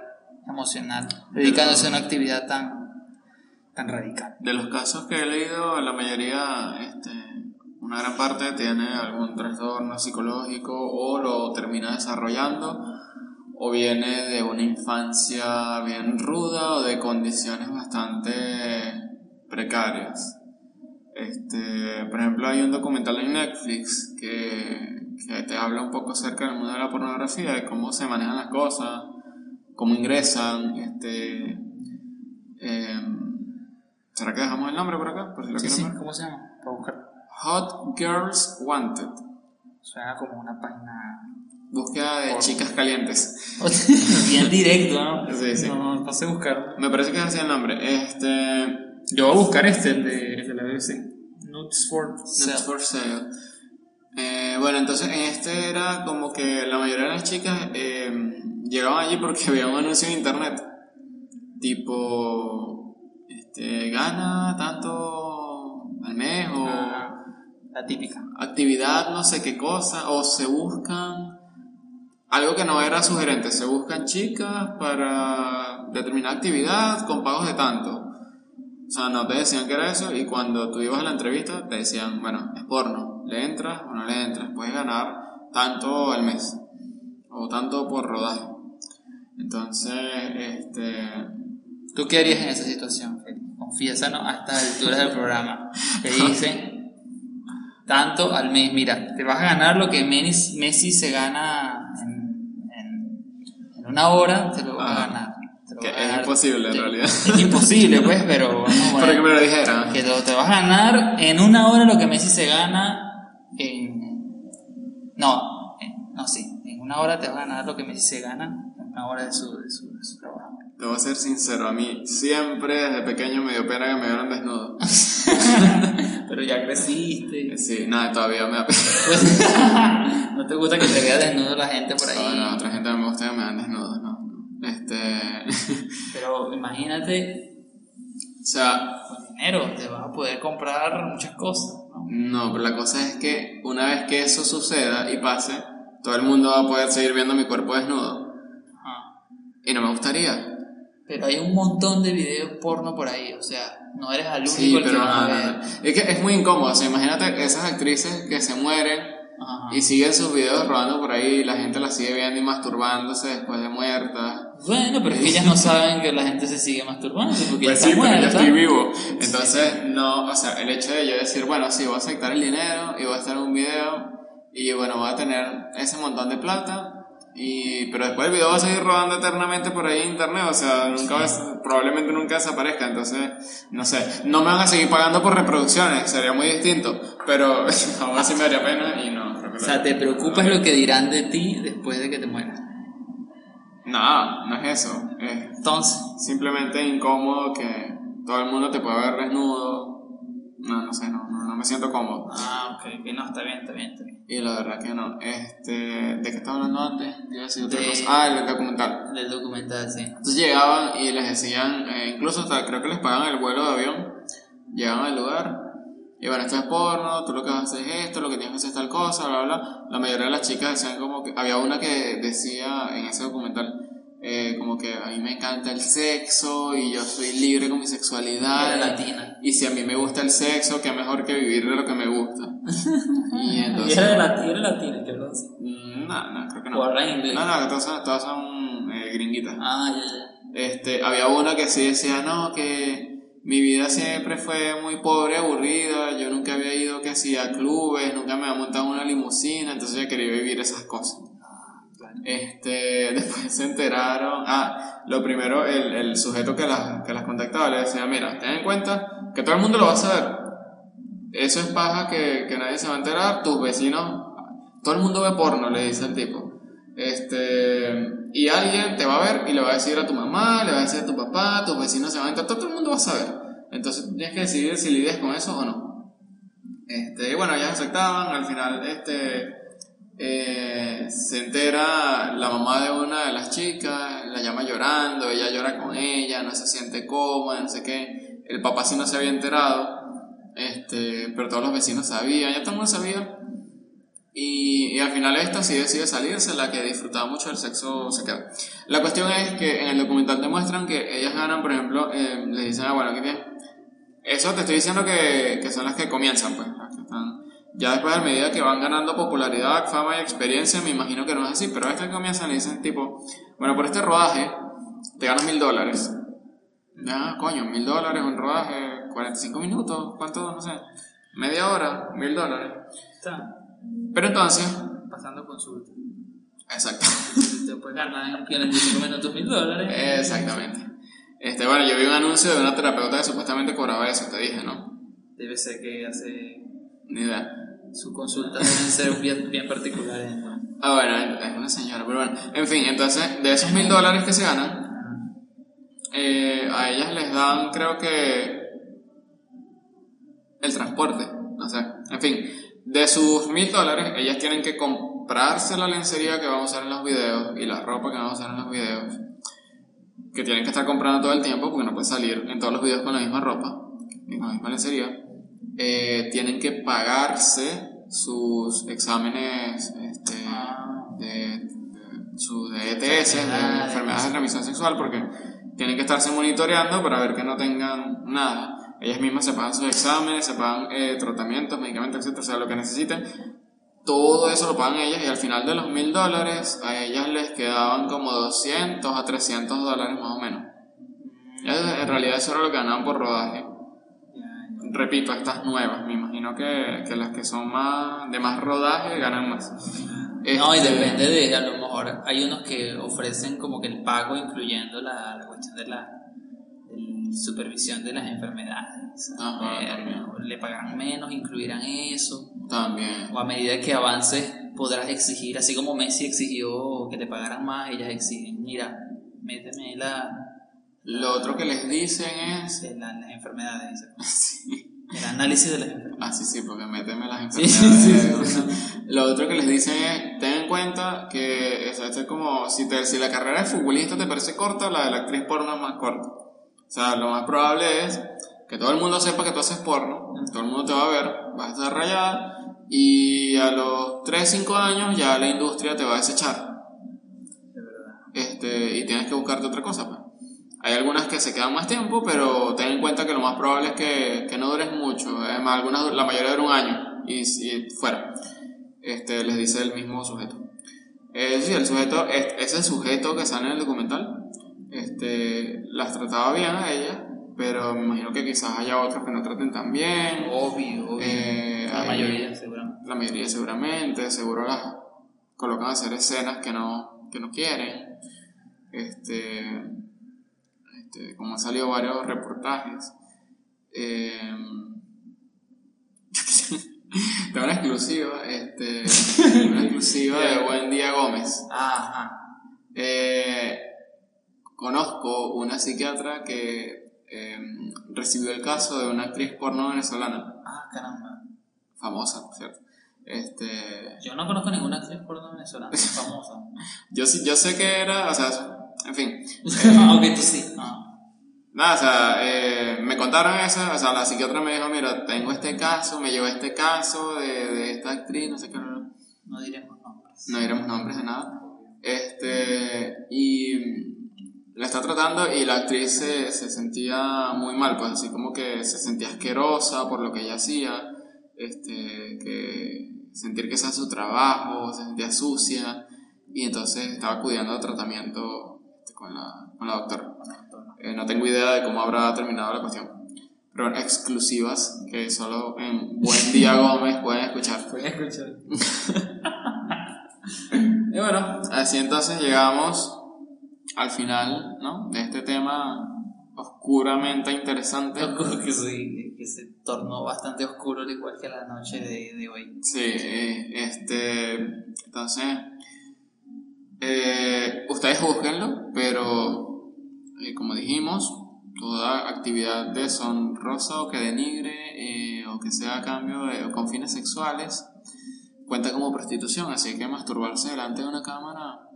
emocional dedicándose a una actividad tan, tan radical. De los casos que he leído, la mayoría, este, una gran parte tiene algún trastorno psicológico o lo termina desarrollando o viene de una infancia bien ruda o de condiciones bastante precarias. Este, por ejemplo, hay un documental en Netflix que, que te habla un poco acerca del mundo de la pornografía, de cómo se manejan las cosas, cómo ingresan, este, em, ¿Será que dejamos el nombre por acá? Por si lo Sí. ¿cómo se llama? Para buscar. Hot Girls Wanted. Suena como una página Búsqueda de Por- chicas calientes. (laughs) bien directo, ¿no? Sí, sí. No, no sé buscar. Me parece que es así el nombre. Este. Yo voy a buscar este, el de, el de la BBC. Nuts for Not Sale. for sale. Eh, bueno, entonces en este era como que la mayoría de las chicas eh, llegaban allí porque (laughs) veían un anuncio en internet. Tipo, este, gana tanto al mes o Ah, La típica. actividad no sé qué cosa, o se buscan algo que no era sugerente, se buscan chicas para determinada actividad con pagos de tanto. O sea, no te decían que era eso y cuando tú ibas a la entrevista te decían, bueno, es porno, ¿le entras o no le entras? Puedes ganar tanto al mes o tanto por rodaje. Entonces, este... ¿Tú qué harías en esa situación? Confiésanos a estas alturas del programa. Te (laughs) dicen tanto al mes. Mira, te vas a ganar lo que Messi, se gana en, en- en una hora, te lo vas a ganar. Que es imposible en Te- realidad. Es imposible, (laughs) pues, pero vamos a Para que ver. me lo dijeran. Que te, te vas a ganar en una hora lo que Messi se gana en... No, en- no, sí. En una hora te vas a ganar lo que Messi se gana una hora de su, de su, de su trabajo. Te voy a ser sincero, a mí siempre desde pequeño me dio pena que me vieran desnudo. (laughs) Pero ya creciste. Sí, nada, todavía me da pena. (laughs) ¿No te gusta que te vea desnudo la gente por ahí? No, no, otra gente no me gusta que me vean desnudo, no. No. Este. (laughs) Pero imagínate, o sea, con dinero te vas a poder comprar muchas cosas, ¿no? no, pero la cosa es que una vez que eso suceda y pase, todo el mundo va a poder seguir viendo mi cuerpo desnudo. Ajá. Y no me gustaría. Pero hay un montón de videos porno por ahí, o sea, no eres el único Sí, el que pero a no, no, ver. no. Es que es muy incómodo. O sea, imagínate esas actrices que se mueren Ajá. y siguen sus videos rodando por ahí y la gente las sigue viendo y masturbándose después de muertas. Bueno, pero es que ellas no saben que la gente se sigue masturbando porque Pues sí, está pero yo muerta. estoy vivo. Entonces, no, o sea, el hecho de yo decir, bueno, sí, voy a aceptar el dinero y voy a estar en un video y bueno, voy a tener ese montón de plata. Y, pero después el video va a seguir rodando eternamente por ahí en internet, o sea, nunca va a- probablemente nunca desaparezca, entonces, no sé, no me van a seguir pagando por reproducciones, sería muy distinto, pero (laughs) aún así me daría pena y no. creo que O sea, te preocupas lo que dirán de ti después de que te mueras. No, no es eso, es Entonces, simplemente incómodo que todo el mundo te pueda ver desnudo. No, no sé, no, no, no me siento cómodo. ah, ok, que no, está bien, está bien, está bien. Y la verdad que no. Este, ¿De qué estaba hablando antes? Iba a decir otra De- cosa. Ah, el documental. Del documental, sí. Entonces llegaban y les decían, eh, incluso hasta creo que les pagaban el vuelo de avión. Llegaban al lugar. Y bueno, esto es porno, tú lo que vas a hacer es esto, lo que tienes que hacer es tal cosa, bla, bla. La mayoría de las chicas decían como que... Había una que decía en ese documental, eh, como que a mí me encanta el sexo y yo soy libre con mi sexualidad. Era latina. Y si a mí me gusta el sexo, qué mejor que vivir de lo que me gusta. y (laughs) Y entonces... era, de latina, era latina, habló así. Mm, No, no, creo que no. O habla inglés. No, no, que todas son, todas son eh, gringuitas. Ah, ya, ya. Este, había una que sí decía, no, que mi vida siempre fue muy pobre, aburrida, yo nunca había ido que sí a clubes, nunca me había montado una limusina, entonces ella quería vivir esas cosas. Este, (laughs) después se enteraron, ah, lo primero, el, el sujeto que las, que las contactaba le decía, mira, ten en cuenta que todo el mundo lo va a saber. Eso es paja que, que nadie se va a enterar, tus vecinos, todo el mundo ve porno, le dice el tipo. Este, y alguien te va a ver y le va a decir a tu mamá, le va a decir a tu papá, tus vecinos se van a enterar, todo el mundo va a saber. Entonces tienes que decidir si lidias con eso o no. Este, y bueno, ellas aceptaban, al final, este, eh, se entera la mamá de una de las chicas, la llama llorando, ella llora con ella, no se siente cómoda, no sé qué. El papá sí no se había enterado, este, pero todos los vecinos sabían, ya todo el mundo sabía. Y, y al final esta sí decide salirse, la que disfrutaba mucho del sexo se queda. La cuestión es que en el documental te muestran que ellas ganan, por ejemplo, eh, les dicen, ah, bueno, aquí tienes. Eso te estoy diciendo que, que son las que comienzan, pues, las que están. Ya después, a medida que van ganando popularidad, fama y experiencia, me imagino que no es así, pero estas que comienzan le dicen, tipo, bueno, por este rodaje te ganas mil dólares. Ah, coño, mil dólares, un rodaje, 45 minutos, ¿cuánto? No sé, media hora, mil dólares. Está Pero entonces, pasando consulta. exacto, (laughs) Te puedes ganar en 45 minutos mil dólares. exactamente. Este, bueno, yo vi un anuncio de una terapeuta que supuestamente cobraba eso, te dije, ¿no? Debe ser que hace. Ni idea. Sus consultas deben ser bien, bien particulares. ¿no? Ah, bueno, es una señora, pero bueno. En fin, entonces, de esos mil dólares que se ganan, eh, a ellas les dan, creo que, el transporte, no sé. En fin, de sus mil dólares, ellas tienen que comprarse la lencería que van a usar en los videos y la ropa que van a usar en los videos. Que tienen que estar comprando todo el tiempo porque no puede salir en todos los videos con la misma ropa y con la misma lencería. Eh, tienen que pagarse sus exámenes este, de, de- su, de ETS, de enfermedades de transmisión sexual, porque tienen que estarse monitoreando para ver que no tengan nada. Ellas mismas se pagan sus exámenes, se pagan eh, tratamientos, medicamentos, etcétera, o sea, lo que necesiten. Todo eso lo pagan ellas y al final de los mil dólares a ellas les quedaban como 200 a 300 dólares más o menos. En realidad eso era lo que ganaban por rodaje. Repito, estas nuevas, me imagino que, que las que son más de más rodaje ganan más. No, y Este, depende de, a lo mejor hay unos que ofrecen como que el pago incluyendo la, la cuestión de la supervisión de las enfermedades. Ajá, Eh, también. le pagarán menos, incluirán eso. También. O a medida que avances podrás exigir, así como Messi exigió que te pagaran más, ellas exigen, mira, méteme la, Lo otro que les dicen es... la- las enfermedades, (laughs) el análisis de las enfermedades. Ah, sí, sí, porque méteme las sí, enfermedades. sí, sí. Lo otro que les dicen es, ten en cuenta que eso, esto es como, si, te, si la carrera de futbolista te parece corta, la de la actriz porno es más corta. O sea, lo más probable es que todo el mundo sepa que tú haces porno, todo el mundo te va a ver, vas a estar rayada, y a los 3, 5 años ya la industria te va a desechar. De verdad. Este, y tienes que buscarte otra cosa. Pues. Hay algunas que se quedan más tiempo, pero ten en cuenta que lo más probable es que, que no dures mucho. Además, algunas, la mayoría dura un año y, y fuera. Este, les dice el mismo sujeto. Eh, sí, el sujeto, es- ese sujeto que sale en el documental, este, las trataba bien a ella, pero me imagino que quizás haya otros que no traten tan bien. Obvio, obvio. Eh, la hay- mayoría, seguramente. la mayoría seguramente, seguro las colocan a hacer escenas que no, que no quieren. Este, este, como han salido varios reportajes. Eh, (laughs) tengo una exclusiva, este, (laughs) una exclusiva de Buen Día Gómez. Ajá. Eh, conozco una psiquiatra que eh, recibió el caso de una actriz porno venezolana, Ah, caramba. famosa, por cierto. Este, Yo no conozco ninguna actriz porno venezolana famosa. (laughs) Yo, yo sé que era, o sea, en fin. (laughs) Aunque tú sí. Ah. Nada, o sea, eh, me contaron eso, o sea, la psiquiatra me dijo, mira, tengo este caso, me llevó este caso de, de esta actriz, no sé qué, no, No diremos nombres. no diremos nombres de nada. Este, y la está tratando y la actriz se, se sentía muy mal, pues así como que se sentía asquerosa por lo que ella hacía, este, que sentir que ese es su trabajo, se sentía sucia y entonces estaba acudiendo a tratamiento este, con, la, con la doctora. Eh, no tengo idea de cómo habrá terminado la cuestión. Pero exclusivas que solo en Buen Día Gómez pueden escuchar. A escuchar. (laughs) Y bueno, así entonces llegamos al final ¿no? de este tema oscuramente interesante. Oscuro (laughs) que sí, que se tornó bastante oscuro al igual que la noche de, de hoy. Sí, eh, este, entonces, eh, ustedes juzguenlo, pero eh, como dijimos, toda actividad deshonrosa o que denigre eh, o que sea a cambio de, o con fines sexuales cuenta como prostitución, así que masturbarse delante de una cámara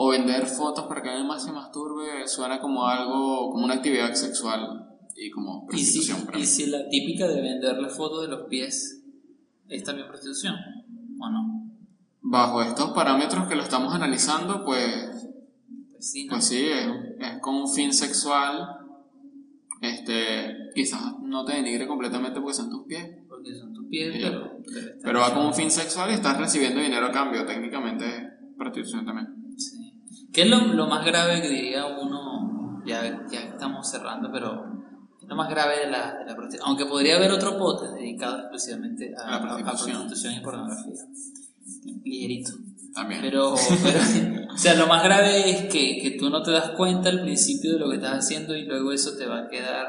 o vender fotos para que alguien más se masturbe suena como algo, como una actividad sexual y como Y si, prostitución. para mí. y si la típica de venderle fotos de los pies es también prostitución, ¿o no? Bajo estos parámetros que lo estamos analizando, pues Pues sí, ¿no? Pues sí, es, es con un fin sexual. Este, quizás no te denigre completamente porque son tus pies. Porque son tus pies, Sí. pero... Pero, va con un fin sexual y estás recibiendo dinero a cambio. Técnicamente es prostitución también. ¿Qué es lo, lo más grave que diría uno? Ya, ya estamos cerrando, pero ¿qué es lo más grave de la, de la prostitución? Aunque podría haber otro podcast dedicado exclusivamente a, A la a- a prostitución. prostitución y pornografía. Ligerito. También. Pero, (laughs) pero, o sea, lo más grave es que, que tú no te das cuenta al principio de lo que estás haciendo y luego eso te va a quedar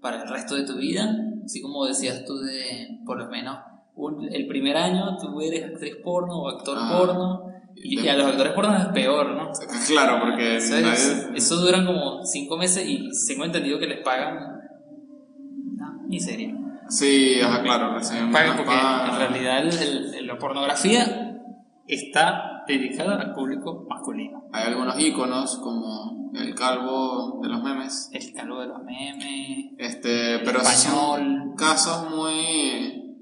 para el resto de tu vida. Así como decías tú de, por lo menos, un- el primer año tú eres actriz porno o actor Ah. porno y, y a los actores porno es peor, ¿no? Claro, porque Eso duran como cinco meses y tengo entendido que les pagan una miseria. Sí, ajá, claro, reciben Pagan porque pagas. en realidad el- el- la pornografía está dedicada al público masculino. Hay algunos iconos como el calvo de los memes. El calvo de los memes, Este, pero español. son casos muy,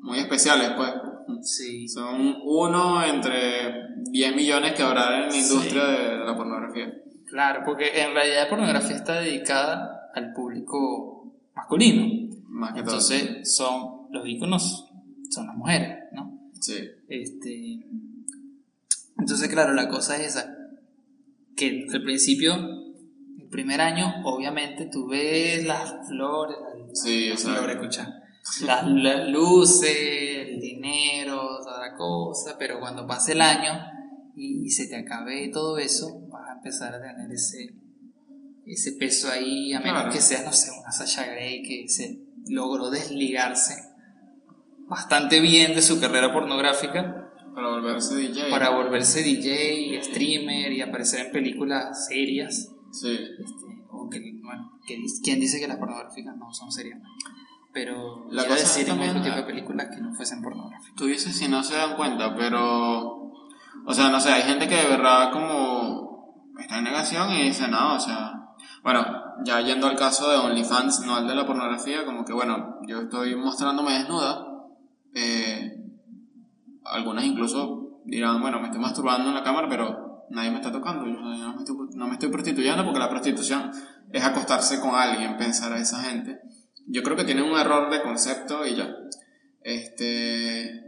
muy especiales, pues. Sí. Son uno entre 10 millones que habrá en la Sí. industria de, de la pornografía. Claro, porque en realidad la pornografía está dedicada al público masculino. Más que todo. Entonces son los íconos, son las mujeres, ¿no? Sí. Este, entonces, claro, la cosa es esa. Que al principio, el primer año, obviamente tú ves las flores, las, Sí, las flores, escucha, las, las luces, dinero, toda la cosa, pero cuando pase el año y, y se te acabe todo eso, vas a empezar a tener ese, ese peso ahí, a menos Claro. que seas, no sé, una Sasha Grey que se logró desligarse bastante bien de su carrera pornográfica Para volverse DJ. para volverse DJ, streamer y aparecer en películas serias. Sí. Este, o que, bueno, que, ¿quién dice que las pornográficas no son serias? Pero La cosa decir en otro tipo de películas que no fuesen pornográficas. Tú dices si no se dan cuenta, pero... O sea, no sé, hay gente que de verdad como está en negación y dice, no, o sea... Bueno, ya yendo al caso de OnlyFans, no al de la pornografía, como que bueno, yo estoy mostrándome desnuda. eh, algunas incluso dirán, bueno, me estoy masturbando en la cámara, pero nadie me está tocando. Yo no me estoy, no me estoy prostituyendo porque la prostitución es acostarse con alguien, pensar a esa gente. Yo creo que tienen un error de concepto y ya. Este.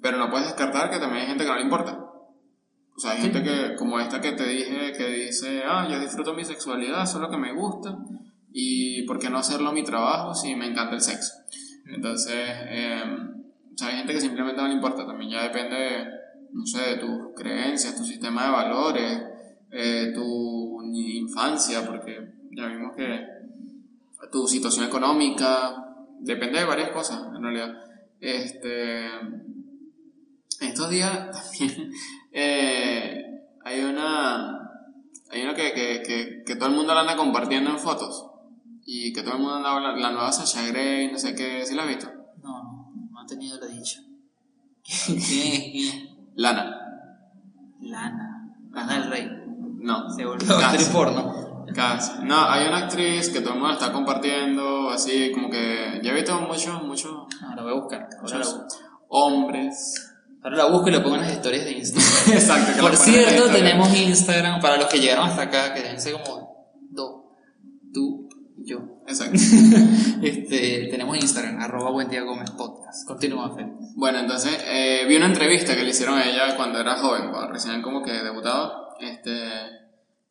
Pero no puedes descartar que también hay gente que no le importa. O sea, hay gente que, como esta que te dije, que dice, ah, yo disfruto mi sexualidad, eso es lo que me gusta, y ¿por qué no hacerlo mi trabajo si me encanta el sexo? Entonces, eh, o sea, hay gente que simplemente no le importa, también ya depende, no sé, de tus creencias, tu sistema de valores, eh, tu infancia, porque ya vimos que tu situación económica, depende de varias cosas, en realidad. Este, estos días (laughs) también eh, hay una, hay una que, que, que, que todo el mundo la anda compartiendo en fotos y que todo el mundo anda hablando, la nueva Sasha Grey, no sé qué, ¿sí la has visto? No, no, no ha tenido la dicha. (laughs) Lana. Lana. Lana del Rey. No. Se volvió actriz porno. Casi. No, hay una actriz que todo el mundo está compartiendo, así como que ya he visto muchos, muchos No, la voy a buscar. Ahora la busco. hombres. Ahora la busco y lo pongo en las historias de Instagram. (laughs) Exacto. que Por cierto, tenemos Instagram para los que llegaron hasta acá, que deben ser como dos. Tú y yo. Exacto. (laughs) Este, tenemos Instagram, arroba buen día Gómez podcast. Continúa. Bueno, entonces eh, vi una entrevista que le hicieron a ella cuando era joven, cuando recién como que debutaba. Este,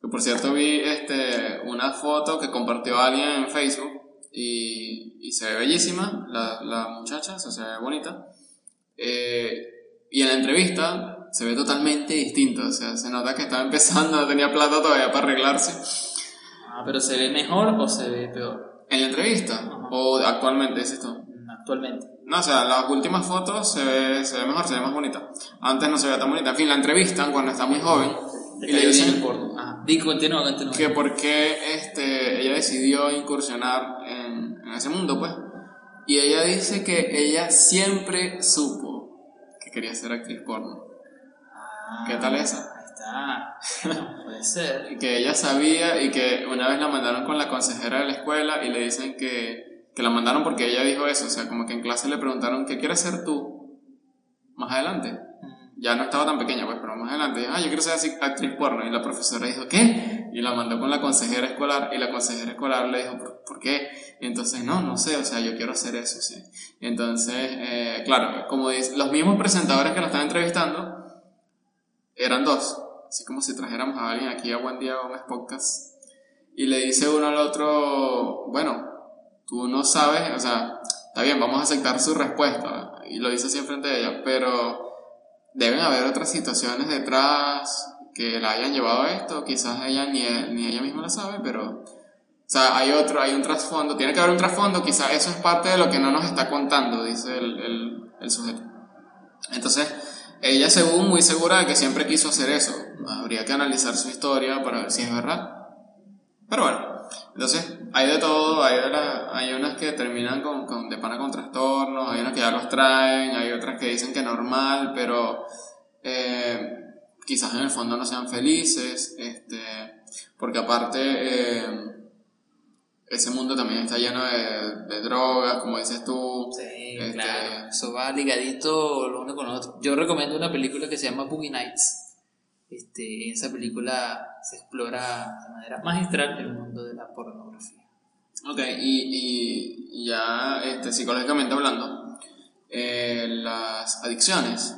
que por cierto vi este, una foto que compartió alguien en Facebook y, y se ve bellísima la, la muchacha, o sea, se ve bonita. Eh, y en la entrevista se ve totalmente distinto, o sea, se nota que estaba (laughs) empezando, no tenía plata todavía para arreglarse. Ah, pero ¿se ve mejor o se ve peor? En la entrevista, o actualmente, dices tú. Mm, Actualmente. No, o sea, las últimas fotos se ve, se ve mejor, se ve más bonita. Antes no se veía tan bonita. En fin, la entrevistan cuando está muy joven y le el dicen porno. Ajá. Di, continúa, continúa. que por qué este, ella decidió incursionar en, en ese mundo, pues. Y ella dice que ella siempre supo que quería ser actriz porno. Ah, ¿Qué tal esa? Ahí está. (laughs) Puede ser. Y que ella sabía y que una vez la mandaron con la consejera de la escuela y le dicen que, que la mandaron porque ella dijo eso. O sea, como que en clase le preguntaron, ¿qué quieres ser tú? Más adelante. Ya no estaba tan pequeña, pues, pero más adelante, ah, yo quiero ser así actriz porno. Y la profesora dijo, ¿qué? Y la mandó con la consejera escolar, y la consejera escolar le dijo, ¿por, qué? Entonces, no, no sé, o sea, yo quiero hacer eso, sí. Entonces, eh, claro, como dice, los mismos presentadores que la estaban entrevistando eran dos, así como si trajéramos a alguien aquí a Buen Día Gómez Podcast, y le dice uno al otro, bueno, tú no sabes, o sea, está bien, vamos a aceptar su respuesta, y lo dice así enfrente de ella, pero deben haber otras situaciones detrás que la hayan llevado a esto, quizás ella ni, ni ella misma la sabe, pero, o sea, hay otro, hay un trasfondo, tiene que haber un trasfondo, quizás eso es parte de lo que no nos está contando, dice el, el, el sujeto. Entonces, ella según muy segura de que siempre quiso hacer eso, habría que analizar su historia para ver si es verdad. Pero bueno, entonces hay de todo, hay, de la- hay unas que terminan con, con, de pana con trastornos, hay unas que ya los traen, hay otras que dicen que normal, pero eh, quizás en el fondo no sean felices, este, porque aparte eh, ese mundo también está lleno de, de drogas, como dices tú. Sí, Este- claro. Eso va ligadito lo uno con lo otro. Yo recomiendo una película que se llama Boogie Nights. Este, en esa película se explora de manera magistral el mundo de la pornografía. Ok, y, y- ya este, psicológicamente hablando, eh, las adicciones,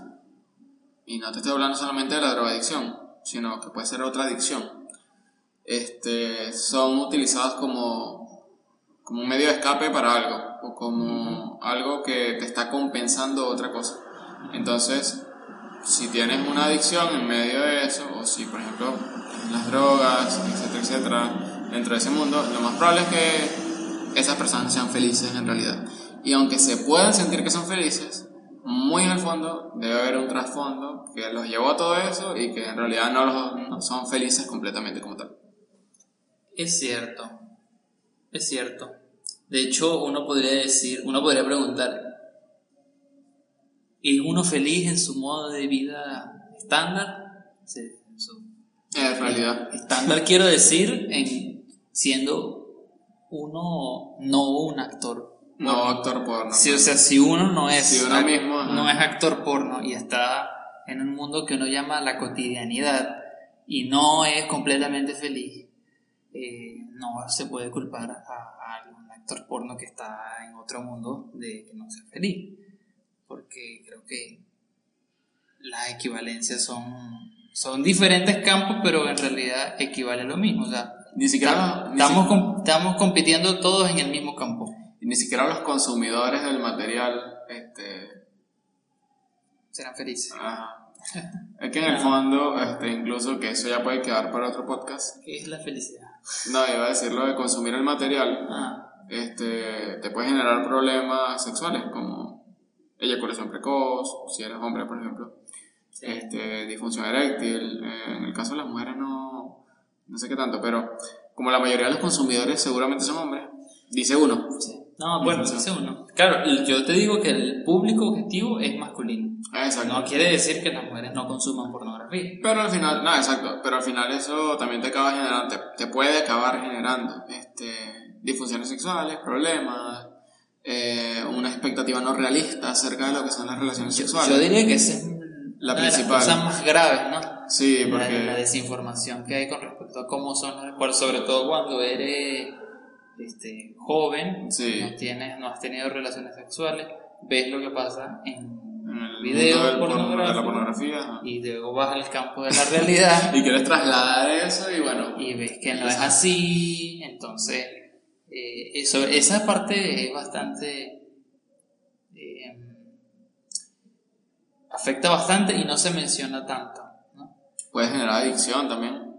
y no te estoy hablando solamente de la drogadicción, sino que puede ser otra adicción, este, son utilizadas como, como un medio de escape para algo, o como algo que te está compensando otra cosa. Entonces, si tienes una adicción en medio de eso, o si por ejemplo las drogas, etcétera, etcétera, dentro de ese mundo, lo más probable es que esas personas sean felices en realidad. Y aunque se puedan sentir que son felices, muy en el fondo debe haber un trasfondo que los llevó a todo eso y que en realidad no, los, no son felices completamente como tal. Es cierto, es cierto. De hecho, uno podría decir, uno podría preguntar, ¿es uno feliz en su modo de vida estándar? Sí, en su En realidad. estándar quiero decir en siendo uno no un actor. No actor porno. Sí, o sea, si uno no es, Si uno mismo, no es actor porno y está en un mundo que uno llama la cotidianidad y no es completamente feliz, eh, no se puede culpar a, a algún actor porno que está en otro mundo de que no sea feliz. Porque que las equivalencias son, son diferentes campos, pero en realidad equivale a lo mismo. O sea, Ni siquiera, estamos, estamos compitiendo todos en el mismo campo. ni siquiera los consumidores del material este, Serán felices. Ajá. Es que en el fondo, este, incluso que eso ya puede quedar para otro podcast. ¿Qué es la felicidad? No, iba a decir lo de consumir el material, Ah, este, te puede generar problemas sexuales como eyaculación precoz, si eres hombre, por ejemplo, sí. este, disfunción eréctil. eh, en el caso de las mujeres no, no sé qué tanto, pero como la mayoría de los consumidores seguramente son hombres, dice uno. Sí. No, bueno, dice uno. Claro, yo te digo que el público objetivo es masculino. Exacto. No quiere decir que las mujeres no consuman pornografía. Pero al final, no, exacto, pero al final eso también te acaba generando, te, te puede acabar generando este, disfunciones sexuales, problemas, eh, una expectativa no realista acerca de lo que son las relaciones Yo, sexuales. yo diría que esa es La una de las principal. cosas más graves, ¿no? Sí, La, la porque desinformación que hay con respecto a cómo son los por- sobre todo cuando eres este, joven, Sí. no, tienes, no has tenido relaciones sexuales, ves lo que pasa en el video del de la pornografía y luego vas al campo de la realidad (laughs) y quieres trasladar eso y bueno, y ves que no es así, entonces eh, eso, esa parte es bastante... eh, afecta bastante y no se menciona tanto, ¿no? puede generar adicción también.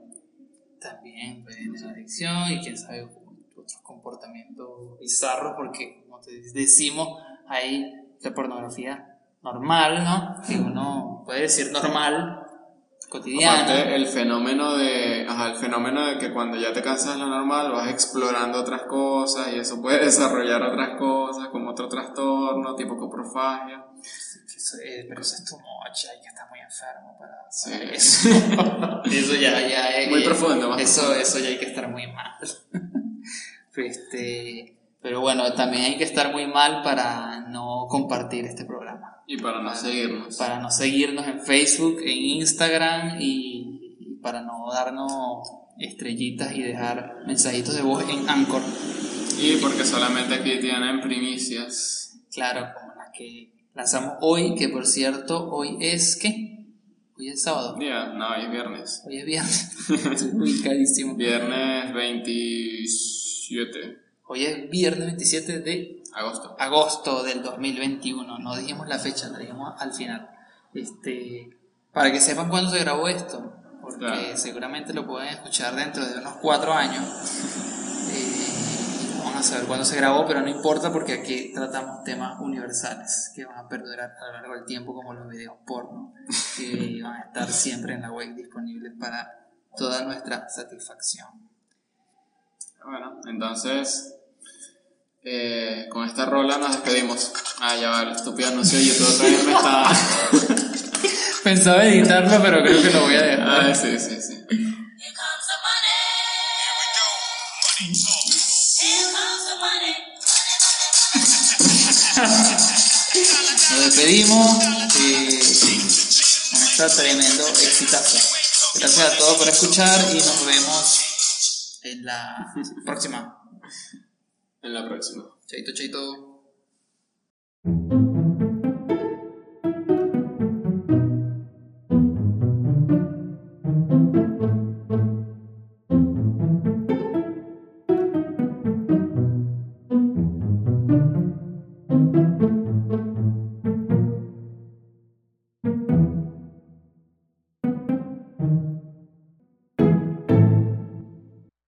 También puede generar adicción y quién sabe otros comportamientos bizarros porque como te decimos hay la pornografía normal, ¿no? Que uno puede decir normal, cotidiana. Aparte, el fenómeno de, ajá, el fenómeno de que cuando ya te cansas de lo normal vas explorando otras cosas y eso puede (laughs) desarrollar otras cosas como otro trastorno tipo coprofagia. Es- pero eso es tu mocha, hay que estar muy enfermo para Sí. (laughs) eso. (laughs) eso ya, ya es. Muy profundo, más Eso, eso ya hay que estar muy mal. este, pero bueno, también hay que estar muy mal para no compartir este programa. Y para no seguirnos. Para no seguirnos en Facebook, en Instagram y, y para no darnos estrellitas y dejar mensajitos de voz en Anchor. Y porque solamente aquí tienen primicias. Claro, como las que lanzamos hoy, que por cierto, hoy es ¿qué? Hoy es sábado. Día, no, hoy es viernes. Hoy es viernes. (laughs) Estoy ubicadísimo. Viernes 27 Hoy es viernes 27 de agosto. agosto del 2021. No dijimos la fecha, la dijimos al final. Este, para que sepan cuándo se grabó esto, porque Claro. seguramente lo pueden escuchar dentro de unos cuatro años. Eh, van a saber cuándo se grabó, pero no importa porque aquí tratamos temas universales que van a perdurar a lo largo del tiempo, como los videos porno, que (laughs) van a estar siempre en la web disponibles para toda nuestra satisfacción. Bueno, entonces eh, con esta rola nos despedimos. Ah, ya va, el estúpido anuncio de YouTube otra vez me está. (laughs) Pensaba editarlo, pero creo que lo voy a dejar. Ah, sí, sí, sí. Nos despedimos con esta tremendo exitazo. Gracias a todos por escuchar y nos vemos en la próxima. En la próxima. Chaito, chaito.